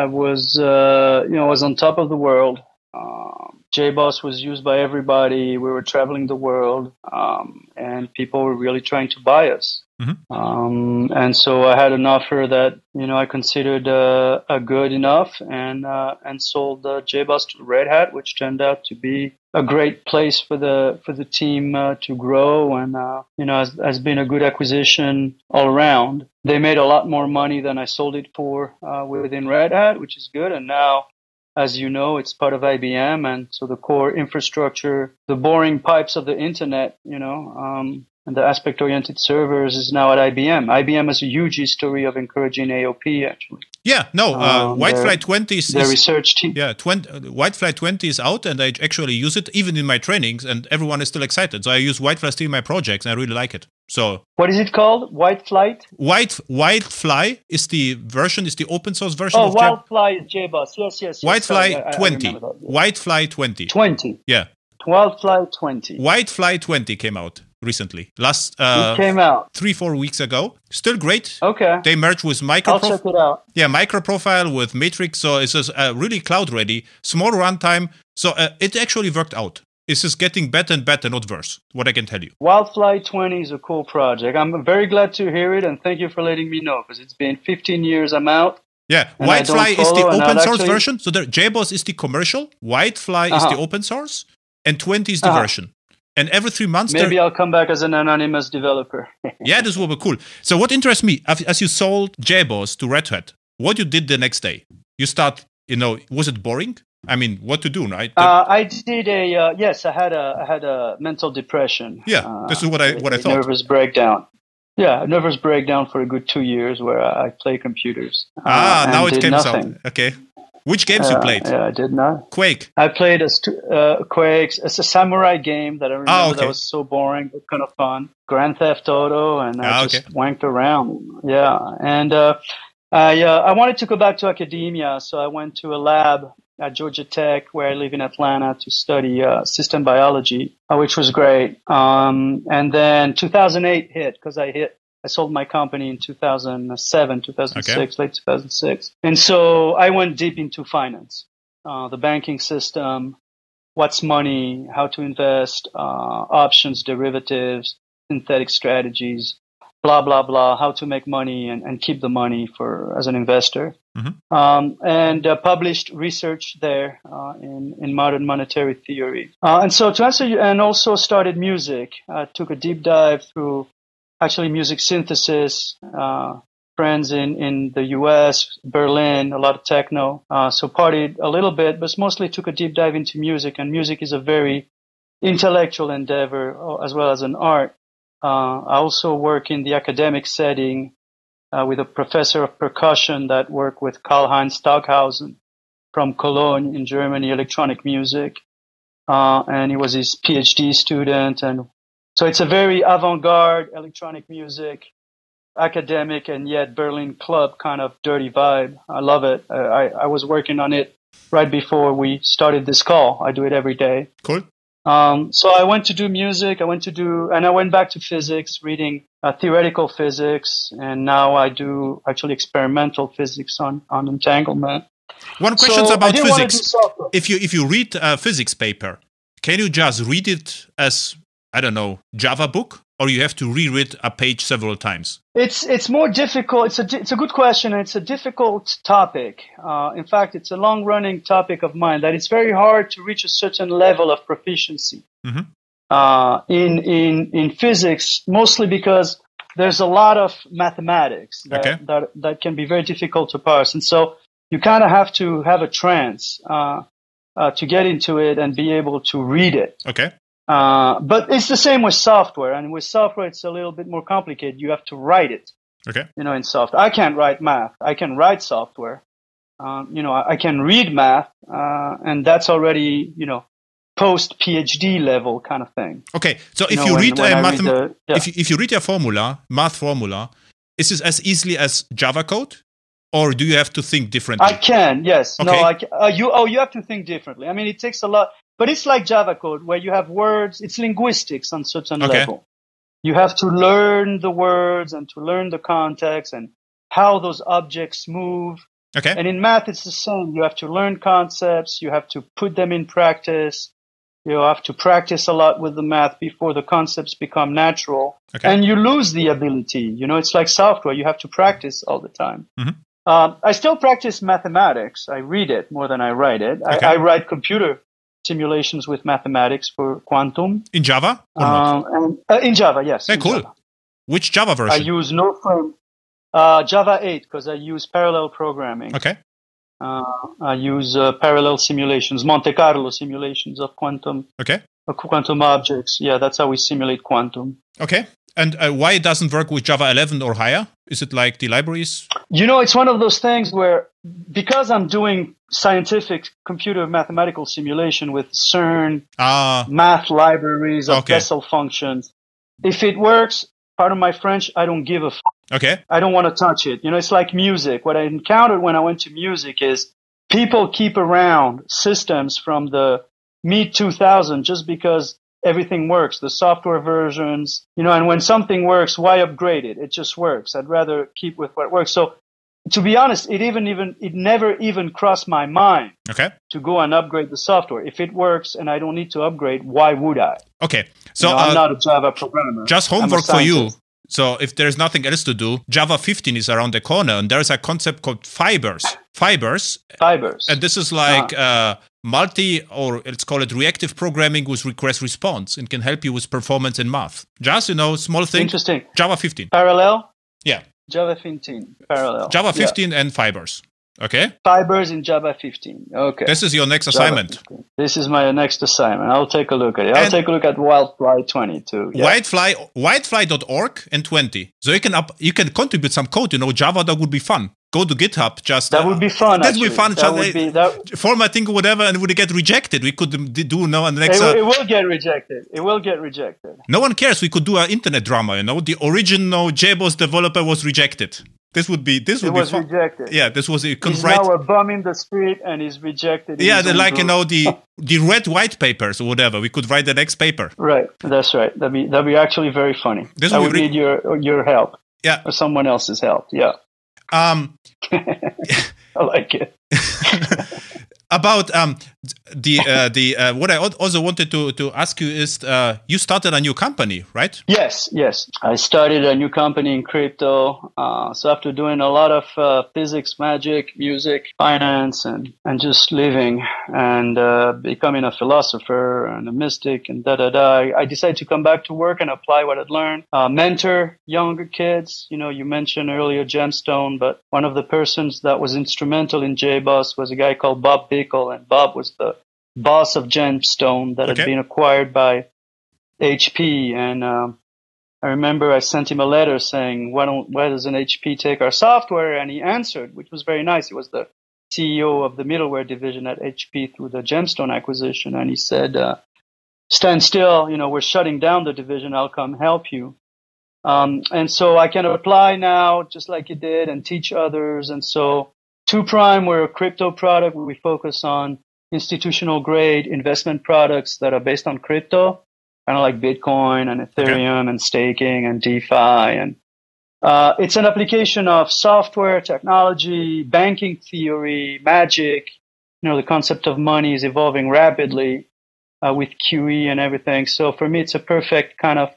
I was, uh, you know, I was on top of the world. Um, JBoss was used by everybody. We were traveling the world, um, and people were really trying to buy us. Mhm. Um, and so I had an offer that you know I considered uh, uh, good enough, and uh, and sold uh, JBoss to Red Hat, which turned out to be a great place for the for the team uh, to grow, and uh, you know has, has been a good acquisition all around. They made a lot more money than I sold it for uh, within Red Hat, which is good, and now. As you know, it's part of IBM, and so the core infrastructure, the boring pipes of the internet, you know, um, and the aspect-oriented servers is now at IBM. IBM has a huge history of encouraging AOP. Actually, yeah no uh, Um, wildfly their- 20 is, their research team. yeah 20, uh, wildfly 20 is out and i actually use it even in my trainings and everyone is still excited so i use wildfly still in my projects and i really like it so What is it called? White Flight? white wildfly is the version is the open source version Oh, of Wildfly is JBoss. Yes, yes. yes. Wildfly Sorry, I- I 20. remember. Wildfly 20. 20. Yeah. Wildfly 20. Wildfly 20 came out recently. Last it uh, came out. three, four weeks ago. Still great. Okay. They merged with micro. I'll micro check it out. yeah, microprofile with Matrix. So it's just, uh, really cloud ready, small runtime. So uh, it actually worked out. It's just getting better and better, not worse. What I can tell you. Wildfly 20 is a cool project. I'm very glad to hear it, and thank you for letting me know because it's been 15 years I'm out. Yeah, And Wildfly is the open source actually- version. So the JBoss is the commercial. Wildfly is Uh-huh. the open source, and 20 is the Uh-huh. version. And every three months, Maybe I'll come back as an anonymous developer. Yeah, this will be cool. So, what interests me, as you sold JBoss to Red Hat, what you did the next day? You start, you know, was it boring? I mean, what to do, right? Uh, I did a uh, yes. I had a I had a mental depression. Yeah, Uh, this is what I- what I thought. Nervous breakdown. Yeah, a nervous breakdown for a good two years where I, play computers. uh, ah, now it came nothing. out. Okay. Which games you Uh, played? Yeah, I did not. Quake. I played a stu- uh, Quake. It's a samurai game that I remember Ah, okay. that was so boring but kind of fun. Grand Theft Auto, and I Ah, just wanked around. Yeah, and uh, I uh, I wanted to go back to academia, so I went to a lab at Georgia Tech, where I live in Atlanta, to study uh, system biology, uh, which was great. Um, and then 2008 hit because I hit I sold my company in 2007, 2006, late 2006. And so I went deep into finance, uh, the banking system, what's money, how to invest, uh, options, derivatives, synthetic strategies, blah blah blah, how to make money and, and keep the money for as an investor, mm-hmm. um, and uh, published research there uh, in in modern monetary theory. Uh, and so to answer you, and also started music. I took a deep dive through actually music synthesis. Uh, friends in, in the US, Berlin, a lot of techno. Uh, so partied a little bit, but mostly took a deep dive into music. And music is a very intellectual endeavor uh, as well as an art. Uh, I also work in the academic setting uh, with a professor of percussion that worked with Karlheinz Stockhausen from Cologne in Germany, electronic music. Uh, and he was his PhD student. And so it's a very avant-garde electronic music, academic and yet Berlin club kind of dirty vibe. I love it. I, I was working on it right before we started this call. I do it every day. Cool. Um, so I went to do music. I went to do, and I went back to physics, reading uh, theoretical physics, and now I do actually experimental physics on on entanglement. One question so about physics. If you if you read a physics paper, can you just read it as I don't know Java book, or you have to reread a page several times? It's it's more difficult. It's a it's a good question. It's a difficult topic. Uh, in fact, it's a long running topic of mine that it's very hard to reach a certain level of proficiency mm-hmm. uh, in in in physics, mostly because there's a lot of mathematics that okay. that, that can be very difficult to parse, and so you kind of have to have a trance. Uh, uh, to get into it and be able to read it. Okay. Uh, but it's the same with software, and with software, it's a little bit more complicated. You have to write it. Okay. You know, in software, I can't write math. I can write software. Um, you know, I, I, can read math, uh, and that's already you know post PhD level kind of thing. Okay, so if you, know, you read a math, yeah. if you, if you read a formula, math formula, is this as easily as Java code? Or do you have to think differently? I can, yes. Okay. No, I can, uh, you. Oh, you have to think differently. I mean, it takes a lot. But it's like Java code where you have words. It's linguistics on certain okay. level. You have to learn the words and to learn the context and how those objects move. Okay. And in math, it's the same. You have to learn concepts. You have to put them in practice. You have to practice a lot with the math before the concepts become natural. Okay. And you lose the ability. You know, it's like software. You have to practice all the time. Mm-hmm. Um, I still practice mathematics. I read it more than I write it. Okay. I, I, write computer simulations with mathematics for quantum. In Java? Um, and, uh, in Java, yes. Hey, cool. Java. Which Java version? I use no frame. Uh, Java 8 because I use parallel programming. Okay. Uh, I use uh, parallel simulations, Monte Carlo simulations of quantum. Okay. quantum objects. Yeah, that's how we simulate quantum. Okay. And uh, why it doesn't work with Java 11 or higher? Is it like the libraries? You know, it's one of those things where because I'm doing scientific computer mathematical simulation with CERN, uh, math libraries of okay. Bessel functions, if it works, pardon my French, I don't give a f- Okay. I don't want to touch it. You know, it's like music. What I encountered when I went to music is people keep around systems from the mid 2000 just because everything works, the software versions, you know, and when something works, why upgrade it? It just works. I'd rather keep with what works. So to be honest, it even even it never even crossed my mind okay. to go and upgrade the software. If it works and I don't need to upgrade, why would I? Okay, so you know, I'm uh, not a Java programmer. Just homework for you. So if there's nothing else to do, Java 15 is around the corner, and there's a concept called fibers. Fibers. Fibers. And this is like uh, multi or let's call it reactive programming with request response and can help you with performance in math. Just, you know, small thing. Interesting. Java 15. Parallel? Yeah. Java 15. Parallel. Java 15 yeah. and fibers. Okay. Fibers in Java 15. Okay. This is your next assignment. This is my next assignment. I'll take a look at it. I'll and take a look at Wildfly 20 too. Yeah. Wildfly, wildfly.org and 20. So you can up, you can contribute some code. You know, Java that would be fun go to GitHub. Just that would be fun. That would be fun. That would be, that, formatting whatever, and would get rejected. We could do no and next. It, uh, it, will get rejected. It will get rejected. No one cares. We could do an internet drama. You know, the original JBoss developer was rejected. This would be this would it be was fun. rejected. Yeah, this was it. He's write, now a bum in the street and he's rejected. Yeah, the, like group. you know the the red white papers or whatever. We could write the next paper. Right, that's right. That'd be that'd be actually very funny. This I would re- need your your help. Yeah. Or someone else's help. Yeah. Um, I like it. about um, the uh, the uh, what I also wanted to to ask you is uh, you started a new company, right? Yes, yes. I started a new company in crypto. Uh, so after doing a lot of uh, physics, magic, music, finance, and and just living and uh, becoming a philosopher and a mystic and da da da, I, I decided to come back to work and apply what I'd learned. mentor younger kids. You know, you mentioned earlier Gemstone, but one of the persons that was instrumental in JBoss was a guy called Bob Bickel, and Bob was the boss of Gemstone that okay. had been acquired by HP. And um, I remember I sent him a letter saying, why, don't, why doesn't HP take our software? And he answered, which was very nice. He was the CEO of the middleware division at HP through the Gemstone acquisition. And he said, uh, stand still, you know, we're shutting down the division. I'll come help you. Um, and so I can apply now just like you did and teach others. And so Two Prime, we're a crypto product. We focus on institutional grade investment products that are based on crypto, kind of like Bitcoin and Ethereum okay. and staking and DeFi. And uh, it's an application of software, technology, banking theory, magic. You know, the concept of money is evolving rapidly uh, with QE and everything. So for me, it's a perfect kind of,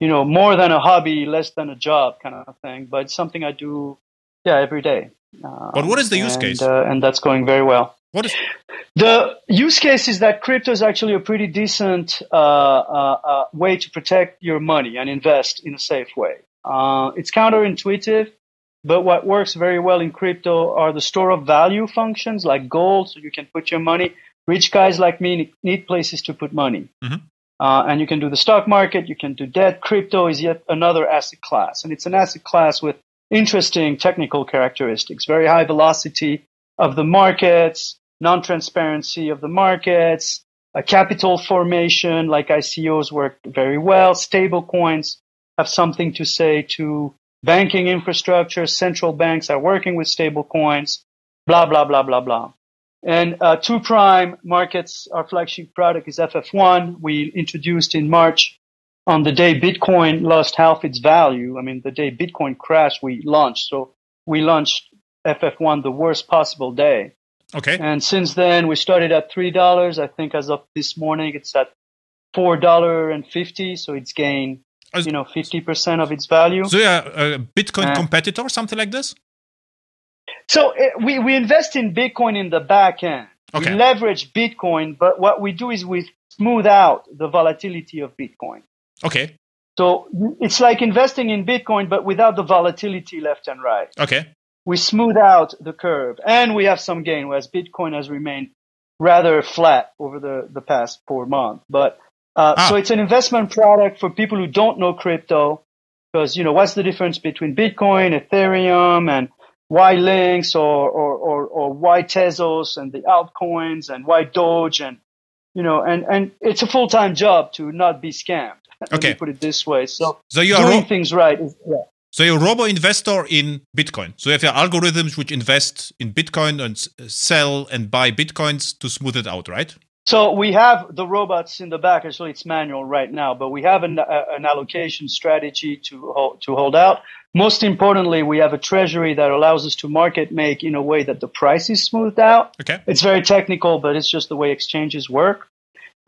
you know, more than a hobby, less than a job kind of thing. But it's something I do, yeah, every day. Um, but what is the use and, case? Uh, and that's going very well. What is the use case? Is that crypto is actually a pretty decent uh, uh, uh, way to protect your money and invest in a safe way. Uh, it's counterintuitive, but what works very well in crypto are the store of value functions like gold, so you can put your money. Rich guys like me need places to put money. Mm-hmm. Uh, and you can do the stock market, you can do debt. Crypto is yet another asset class, and it's an asset class with interesting technical characteristics, very high velocity of the markets, non-transparency of the markets, a capital formation like ICOs work very well. Stable coins have something to say to banking infrastructure. Central banks are working with stable coins, blah, blah, blah, blah, blah. And uh, two prime markets, our flagship product is FF1. We introduced in March on the day Bitcoin lost half its value, I mean, the day Bitcoin crashed, we launched. So we launched FF1 the worst possible day. Okay. And since then, we started at $3. I think as of this morning, it's at $4.50. So it's gained, as, you know, 50% of its value. So yeah, a Bitcoin uh, competitor, something like this? So it, we, we invest in Bitcoin in the back end. Okay. We leverage Bitcoin, but what we do is we smooth out the volatility of Bitcoin. Okay. So it's like investing in Bitcoin, but without the volatility left and right. Okay. We smooth out the curve and we have some gain, whereas Bitcoin has remained rather flat over the, the past four months. But uh, ah. so it's an investment product for people who don't know crypto because, you know, what's the difference between Bitcoin, Ethereum, and why Lynx or, or, or, or why Tezos and the altcoins and why Doge and, you know, and, and it's a full-time job to not be scammed. Okay. put it this way. So, so you are doing ro- things right. Is, yeah. So you're a robo investor in Bitcoin. So you have your algorithms which invest in Bitcoin and sell and buy Bitcoins to smooth it out, right? So we have the robots in the back. Actually, it's manual right now, but we have an, uh, an allocation strategy to hold, to hold out. Most importantly, we have a treasury that allows us to market make in a way that the price is smoothed out. Okay. It's very technical, but it's just the way exchanges work.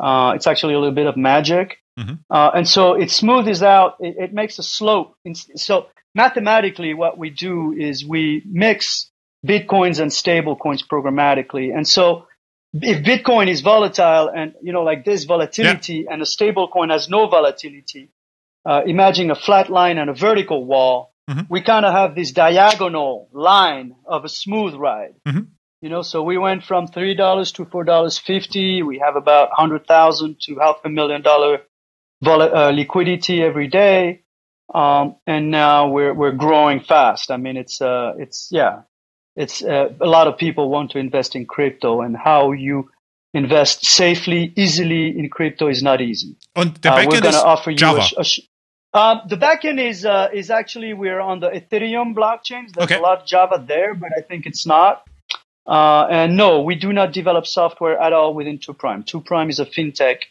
Uh, it's actually a little bit of magic. Mm-hmm. Uh, and so it smoothes out, it, it makes a slope. So mathematically, what we do is we mix Bitcoins and stable coins programmatically. And so if Bitcoin is volatile and, you know, like this volatility yeah. and a stable coin has no volatility, uh, imagine a flat line and a vertical wall. Mm-hmm. We kind of have this diagonal line of a smooth ride. Mm-hmm. You know, so we went from three dollars to four dollars fifty. We have about hundred thousand to half a million dollar vol- uh, liquidity every day, um, and now we're we're growing fast. I mean, it's uh, it's yeah, it's uh, a lot of people want to invest in crypto, and how you invest safely, easily in crypto is not easy. On the uh, we're going to offer you Java. A, a sh- um, the backend is uh, is actually we're on the Ethereum blockchain. There's okay. a lot of Java there, but I think it's not. Uh, and no, we do not develop software at all within Two Prime. Two Prime is a fintech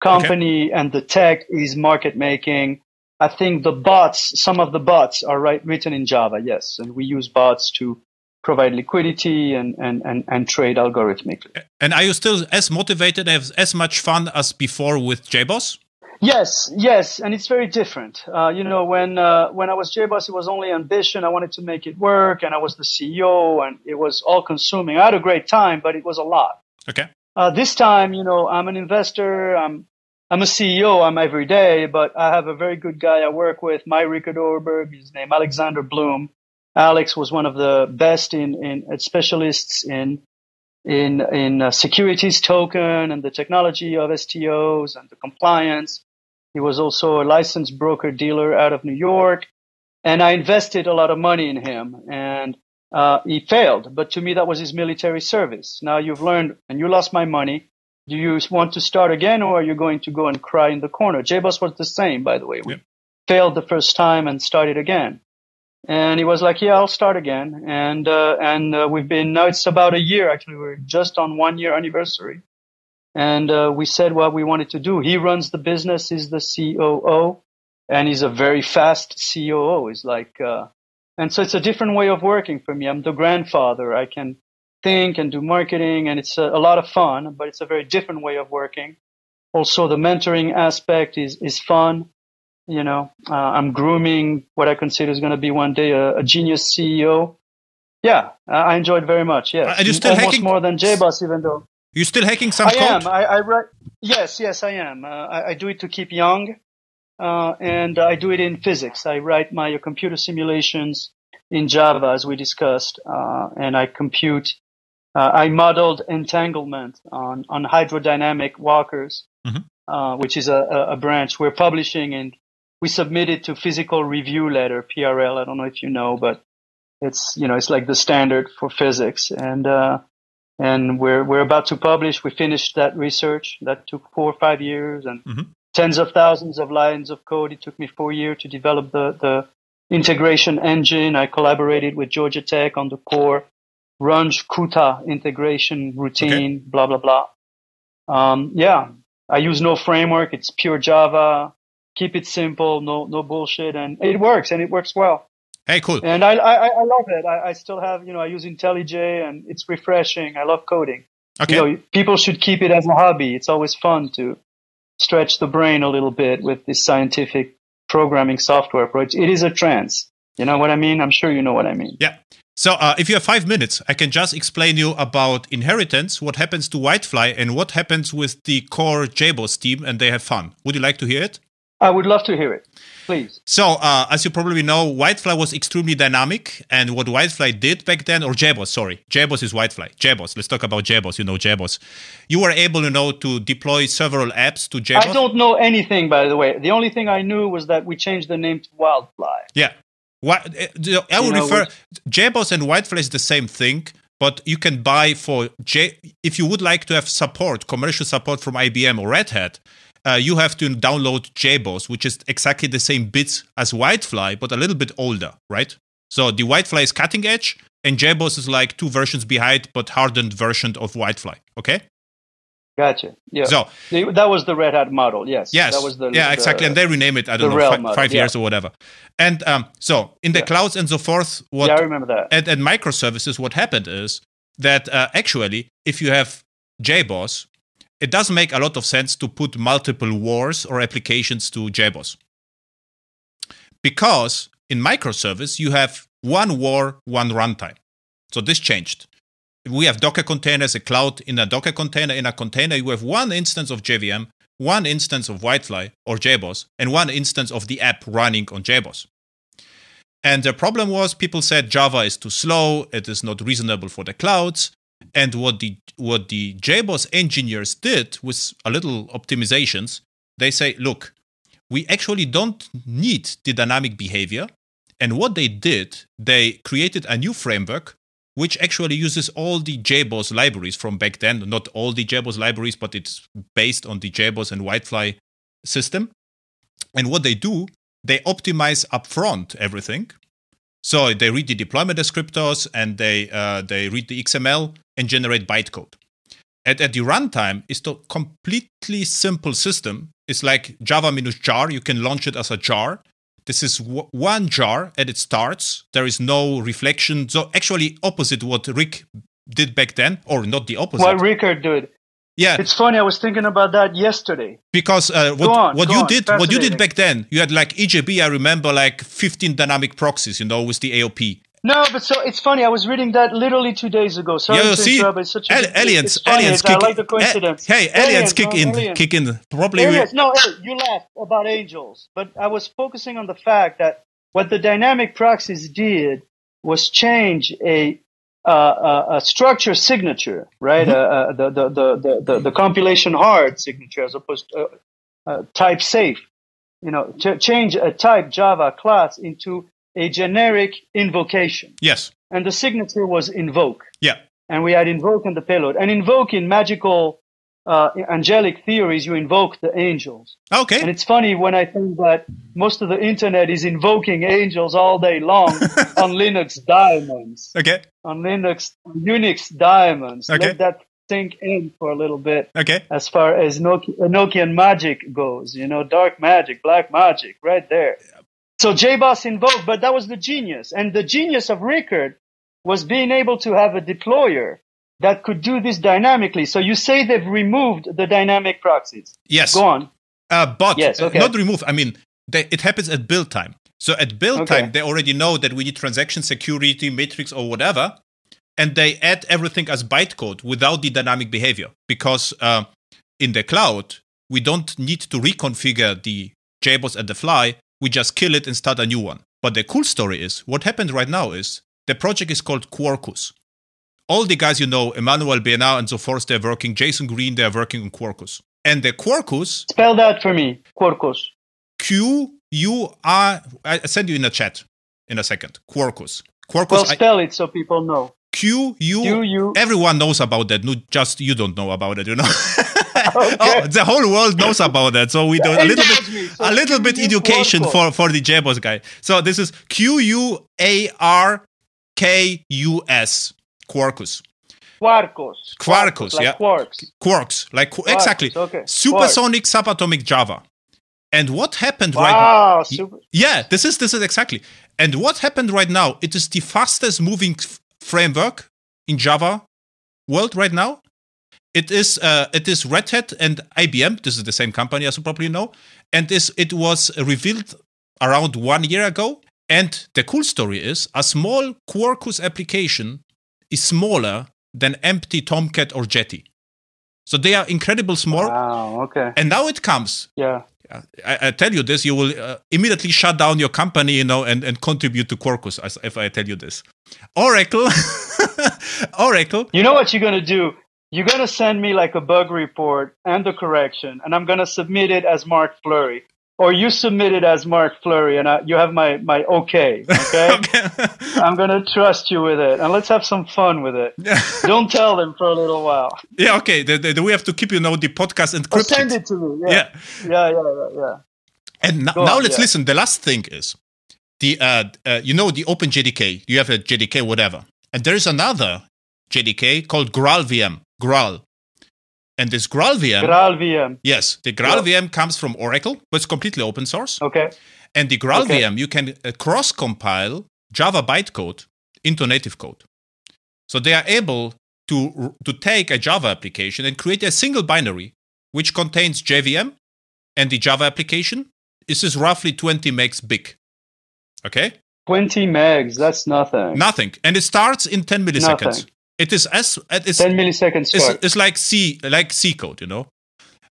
company, okay. and the tech is market making. I think the bots, some of the bots are right, written in Java, yes. And we use bots to provide liquidity and, and, and, and trade algorithmically. And are you still as motivated, as, as much fun as before with JBoss? Yes, yes, and it's very different. Uh, you know, when uh, when I was JBoss, it was only ambition. I wanted to make it work, and I was the CEO, and it was all consuming. I had a great time, but it was a lot. Okay. Uh, this time, you know, I'm an investor. I'm I'm a CEO. I'm every day, but I have a very good guy I work with, my Rickard Öberg. His name Alexander Blum. Alex was one of the best in in specialists in in in uh, securities token and the technology of STOs and the compliance. He was also a licensed broker dealer out of New York. And I invested a lot of money in him and uh, he failed. But to me, that was his military service. Now you've learned and you lost my money. Do you want to start again or are you going to go and cry in the corner? JBoss was the same, by the way. We yep. failed the first time and started again. And he was like, yeah, I'll start again. And, uh, and uh, we've been, now it's about a year actually. We're just on one year anniversary. And uh, we said what we wanted to do. He runs the business, he's the COO, and he's a very fast COO. He's like, uh, and so it's a different way of working for me. I'm the grandfather. I can think and do marketing, and it's a, a lot of fun, but it's a very different way of working. Also, the mentoring aspect is, is fun. You know, uh, I'm grooming what I consider is going to be one day a, a genius CEO. Yeah, I enjoyed very much. Yes, are you still almost hacking? more than JBoss, even though you still hacking some I code? am. I, I write. Yes, yes, I am. Uh, I, I, do it to keep young, uh, and I do it in physics. I write my computer simulations in Java, as we discussed, uh, and I compute. Uh, I modeled entanglement on on hydrodynamic walkers, mm-hmm. Uh, which is a, a, branch we're publishing, and we submit it to Physical Review Letter (PRL). I don't know if you know, but it's you know it's like the standard for physics, and uh, and we're we're about to publish. We finished that research that took four or five years and mm-hmm. tens of thousands of lines of code. It took me four years to develop the the integration engine. I collaborated with Georgia Tech on the core Runge Kutta integration routine. Okay. Blah blah blah. Um, yeah, I use no framework. It's pure Java. Keep it simple. No no bullshit, and it works and it works well. Hey, cool. And I, I, I love it. I, I still have, you know, I use IntelliJ and it's refreshing. I love coding. Okay. You know, people should keep it as a hobby. It's always fun to stretch the brain a little bit with this scientific programming software approach. It is a trance. You know what I mean? I'm sure you know what I mean. Yeah. So, uh, if you have five minutes, I can just explain you about inheritance, what happens to Wildfly, and what happens with the core JBoss team, and they have fun. Would you like to hear it? I would love to hear it. Please. So, uh, as you probably know, Wildfly was extremely dynamic. And what Wildfly did back then, or JBoss, sorry, JBoss is Wildfly. JBoss, let's talk about JBoss. You know JBoss. You were able, you know, to deploy several apps to JBoss. I don't know anything, by the way. The only thing I knew was that we changed the name to Wildfly. Yeah. What, uh, I would you know, refer, JBoss and Wildfly is the same thing but you can buy for J if you would like to have support, commercial support from IBM or Red Hat, uh, you have to download JBoss, which is exactly the same bits as Wildfly, but a little bit older, right? So the Wildfly is cutting edge, and JBoss is like two versions behind, but hardened version of Wildfly. Okay. Gotcha. Yeah. So that was the Red Hat model. Yes. Yes. That was the yeah exactly, and they rename it. I don't know five, five years or whatever. And um, so in the yeah. clouds and so forth, what yeah, I remember that. At, at microservices, what happened is that uh, actually, if you have JBoss, it does make a lot of sense to put multiple wars or applications to JBoss. Because in microservice, you have one war, one runtime. So this changed. We have Docker containers, a cloud in a Docker container. In a container, you have one instance of JVM, one instance of Wildfly or JBoss, and one instance of the app running on JBoss. And the problem was people said Java is too slow, it is not reasonable for the clouds. And what the what the JBoss engineers did with a little optimizations, they say, look, we actually don't need the dynamic behavior. And what they did, they created a new framework which actually uses all the JBoss libraries from back then. Not all the JBoss libraries, but it's based on the JBoss and Wildfly system. And what they do, they optimize upfront everything. So they read the deployment descriptors and they uh, they read the XML and generate bytecode. At, at the runtime, it's a completely simple system It's like Java minus jar. You can launch it as a jar. This is w- one jar and it starts. There is no reflection. So actually opposite what Rick did back then, or not the opposite. What Rickard did. yeah, It's funny. I was thinking about that yesterday. because uh, what, on, what you on. did what you did back then, you had like EJB. I remember like 15 dynamic proxies, you know, with the AOP. No, but so it's funny. I was reading that literally two days ago. Sorry Yeah, see, interrupt. It's such a Al- aliens, it's aliens kick I like the in. coincidence. Eh, hey, aliens, kick no, in, aliens. kick in. Probably. we- No, hey, you laughed about angels, but I was focusing on the fact that what the dynamic proxies did was change a uh, a, a structure signature, right? Mhm. Uh, uh, the, the, the, the, the, the compilation hard signature as opposed to uh, uh, type safe. You know, ch- change a type Java class into a generic invocation. yes. And the signature was invoke. Yeah. And we had invoke in the payload. And invoke in magical, uh, angelic theories, you invoke the angels. Okay. And it's funny when I think that most of the internet is invoking angels all day long on Linux diamonds, okay. on Linux, Unix diamonds. Okay. Let that sink in for a little bit Okay. as far as Nokia, Enochian magic goes, you know, dark magic, black magic, right there. So JBoss invoked, but that was the genius. And the genius of Rickard was being able to have a deployer that could do this dynamically. So you say they've removed the dynamic proxies. Yes. Go on. Uh, but Yes, uh, okay. not remove. I mean, they, it happens at build time. So at build Okay. time, they already know that we need transaction security, matrix, or whatever, and they add everything as bytecode without the dynamic behavior. Because uh, in the cloud, we don't need to reconfigure the JBoss at the fly. We just kill it and start a new one. But the cool story is what happened right now is the project is called Quarkus. All the guys you know, Emmanuel Bernard and so forth, they're working. Jason Greene, they're working on Quarkus. And the Quarkus Spell that for me. Quarkus. Q U R. I send you in the chat in a second. Quarkus. Quarkus. Well, I- spell it so people know. Q U. Q U. Everyone knows about that. No, just you don't know about it. You know. oh, the whole world knows about that. So we do a little bit, So a little bit education for for the JBoss guy. So this is Q U A R K U S. Quarkus. Quarkus. Quarkus, like yeah. Quarks. Quarks. Like qu- exactly. Okay. Supersonic subatomic Java. And what happened Quarks. right Wow. Y- Super. Yeah, this is this is exactly. And what happened right now? It is the fastest moving f- framework in Java world right now. It is uh, it is Red Hat and IBM. This is the same company, as you probably know. And this it was revealed around one year ago. And the cool story is a small Quarkus application is smaller than empty Tomcat or Jetty. So they are incredible small. Wow. Okay. And now it comes. Yeah. I, I tell you this, you will uh, immediately shut down your company, you know, and, and contribute to Quarkus as, if I tell you this. Oracle, Oracle, You know what you're gonna do? You're gonna send me like a bug report and the correction, and I'm gonna submit it as Marc Fleury, or you submit it as Marc Fleury, and I, you have my my okay. Okay. okay. I'm gonna trust you with it, and let's have some fun with it. Don't tell them for a little while. yeah, okay. The, the, the- we have to keep, you know, the podcast encrypted. send it to me. Yeah. yeah. Yeah. Yeah. Yeah. yeah. And no- now on, let's yeah. listen. The last thing is the, uh, uh, you know, the Open JDK. You have a JDK, whatever. And there is another JDK called Graal VM. Graal. And this Graal VM, Graal VM. yes, the Graal Yeah. VM comes from Oracle, but it's completely open source. Okay. And the Graal Okay. VM, you can uh, cross compile Java bytecode into native code. So they are able to, to take a Java application and create a single binary which contains JVM and the Java application. This is roughly 20 megs big. Okay? 20 megs. That's nothing. Nothing. And it starts in 10 milliseconds. Nothing. It is as it is 10 milliseconds it's, it's like C like C code, you know.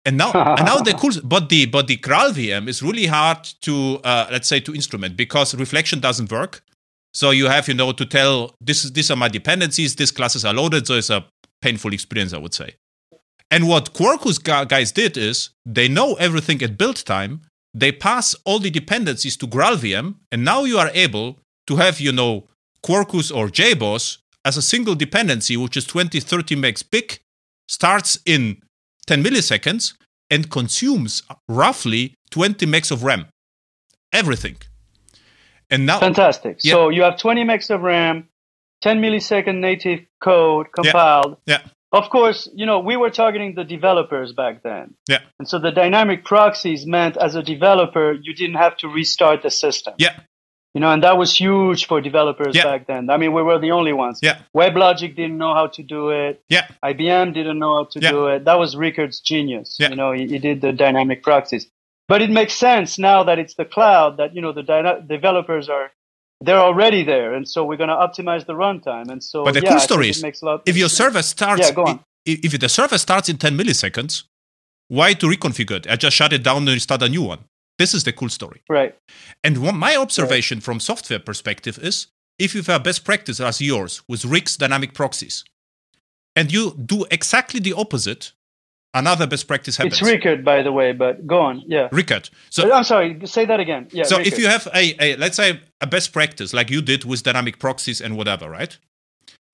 And now and now the cool but the but the Graal VM is really hard to uh, let's say to instrument because reflection doesn't work. So you have you know to tell this is these are my dependencies, these classes are loaded, so it's a painful experience, I would say. And what Quarkus guys did is they know everything at build time. They pass all the dependencies to Graal VM, and now you are able to have you know Quarkus or JBoss as a single dependency, which is 20, 30 megs big, starts in 10 milliseconds and consumes roughly 20 megs of RAM. Everything. And now, Fantastic. Yeah. So you have 20 megs of RAM, 10 millisecond native code compiled, yeah, of course, you know, we were targeting the developers back then. Yeah. And so the dynamic proxies meant as a developer, you didn't have to restart the system. Yeah. You know, and that was huge for developers Yeah. back then. I mean, we were the only ones. Yeah. WebLogic didn't know how to do it. Yeah. IBM didn't know how to Yeah. do it. That was Rickard's genius. Yeah. You know, he, he did the dynamic proxies. But it makes sense now that it's the cloud that, you know, the dyna- developers are, they're already there. And so we're going to optimize the runtime. And so, But the yeah, cool story is, makes a lot if your server starts, Yeah, go on. i- if the server starts in 10 milliseconds, why to reconfigure it? I just shut it down and start a new one. This is the cool story. Right. And one, my observation from software perspective is if you have a best practice as yours with Rick's dynamic proxies, and you do exactly the opposite, another best practice happens. It's Rickard, by the way, but go on. Yeah. Rickard. So uh, I'm sorry. Say that again. Yeah. so if you have a, a let's say a best practice like you did with dynamic proxies and whatever right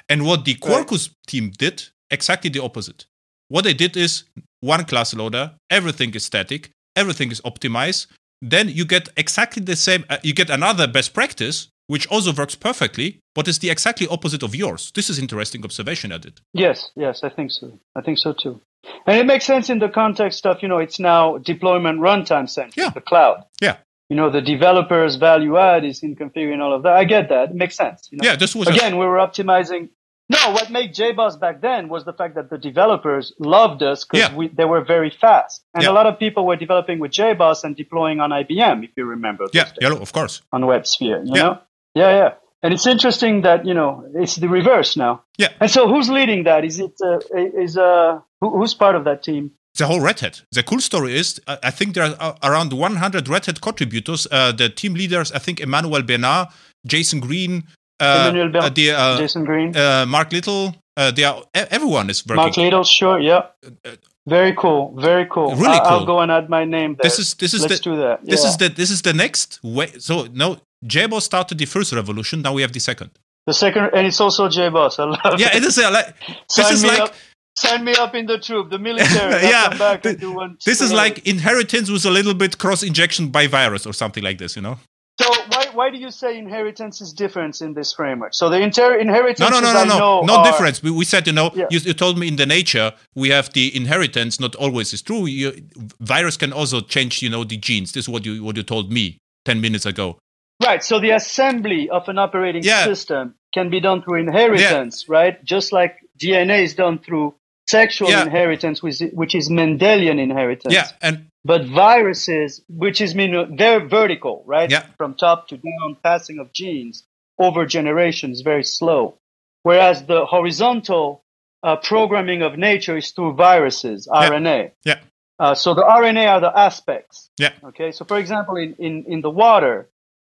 and what the Right. quarkus team did exactly the opposite what they did is one class loader everything is static everything is optimized then you get exactly the same uh, you get another best practice which also works perfectly but is the exactly opposite of yours this is interesting observation i did Yes, yes, I think so. I think so too. And it makes sense in the context of, you know, it's now deployment runtime centric, Yeah. the cloud. Yeah. You know, the developer's value add is in configuring all of that. I get that. It makes sense. You know? yeah this was Again, we were optimizing. No, what made JBoss back then was the fact that the developers loved us because Yeah. we they were very fast. And Yeah. a lot of people were developing with JBoss and deploying on IBM, if you remember. yeah days yeah of course on WebSphere, you Yeah. know? Yeah, yeah. And it's interesting that, you know, it's the reverse now. Yeah. And so who's leading that? Is it, uh, is, uh, who, who's part of that team? the whole Red Hat. The cool story is, uh, I think there are uh, around 100 Red Hat contributors. Uh, the team leaders, I think Emmanuel Bernard, Jason Greene, uh, Emmanuel uh, the, uh, Jason Greene? uh, Mark Little. Uh, they are, everyone is working. Mark Little, sure, yeah. Very cool, very cool. Really I- I'll go and add my name there. this is this is Let's the do that. this Yeah. is the this is the next way. So no, JBoss started the first revolution. Now we have the second. the second, and it's also JBoss. I love Yeah, it. it is a, like this Sign is me like up. Sign me up in the troop, the military. Yeah, come back and do one this is like inheritance with a little bit cross injection by virus or something like this. You know. So why why do you say inheritance is different in this framework? So the inter- inheritance No, no, no, no, no, no are- difference. We, we said, you know, Yeah. you, you told me in the nature we have the inheritance. Not always is true. You, virus can also change, you know, the genes. This is what you what you told me ten minutes ago. Right. So the assembly of an operating Yeah. system can be done through inheritance, right? Just like DNA is done through sexual Yeah. inheritance, which is, which is Mendelian inheritance. Yeah, and But viruses, which is mean they're vertical, right? Yeah. From top to down, passing of genes over generations, very slow. Whereas the horizontal uh, programming of nature is through viruses, RNA. yeah, Uh, so the RNA are the aspects. yeah, Okay, so for example, in, in, in the water,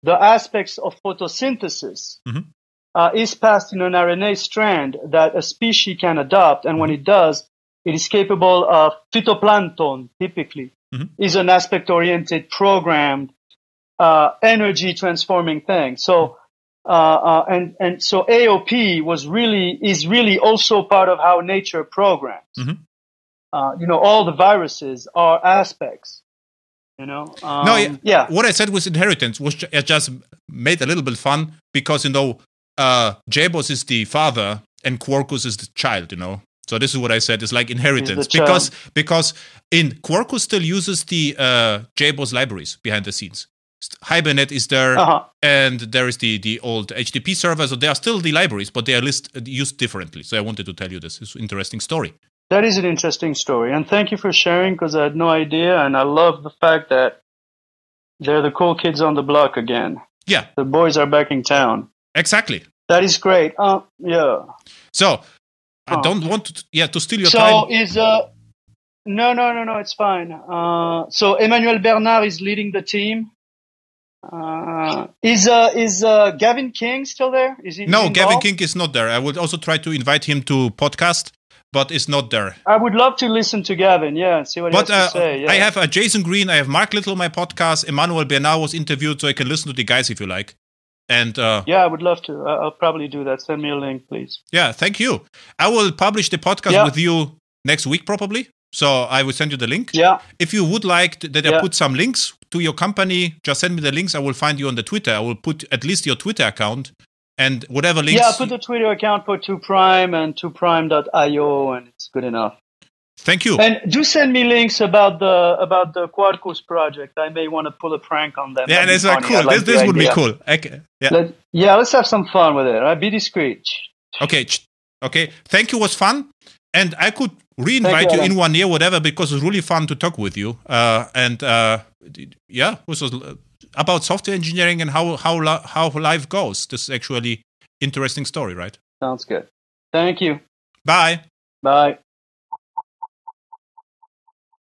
the aspects of photosynthesis Mhm. uh, is passed in an RNA strand that a species can adopt, and when it does, it is capable of phytoplankton. Typically, Mhm. is an aspect-oriented, programmed, uh, energy transforming thing. So. Uh, uh, and and so AOP was really is really also part of how nature programs. Mhm. Uh, you know, all the viruses are aspects. You know, um, No, yeah. yeah, what I said with inheritance was I just made a little bit fun because you know, uh, JBoss is the father and Quarkus is the child. You know, so this is what I said. It's like inheritance because because in Quarkus still uses the uh, JBoss libraries behind the scenes. Hibernate is there, Uh-huh. and there is the the old HTTP server. So they are still the libraries, but they are list, used differently. So I wanted to tell you this. It's an interesting story. That is an interesting story, and thank you for sharing because I had no idea, and I love the fact that they're the cool kids on the block again. Yeah, The boys are back in town. exactly. That is great. Uh, yeah. So I don't want to, yeah to steal your so time. is uh no no no no it's fine. Uh, so Emmanuel Bernard is leading the team. Uh, is uh is uh Gavin King still there? Is he? No, involved? Gavin King is not there. I would also try to invite him to podcast, but is not there. I would love to listen to Gavin. Yeah, see what But he has uh, to say. Yeah. I have uh, Jason Greene, I have Mark Little on my podcast. Emmanuel Bernard was interviewed, so I can listen to the guys if you like. And uh, Yeah, I would love to. I'll probably do that. Send me a link, please. yeah, thank you. I will publish the podcast Yeah. with you next week, probably. So I will send you the link. Yeah. If you would like to, that I Yeah. put some links to your company, just send me the links. I will find you on the Twitter. I will put at least your Twitter account and whatever links. Yeah, I put the Twitter account for Two Prime and twoprime.io, and it's good enough. Thank you. And do send me links about the about the Quarkus project. I may want to pull a prank on them. Yeah, that's be uh, cool. like this this would be cool. Okay. Yeah. Let, yeah, let's have some fun with it. Right? Be discreet. Okay. Okay. Thank you. Was fun, and I could re-invite you, you, in one year, whatever, because it was really fun to talk with you. Uh, and uh, yeah, this was uh, about software engineering and how how how life goes. This is actually interesting story, right? Sounds good. Thank you. Bye. Bye.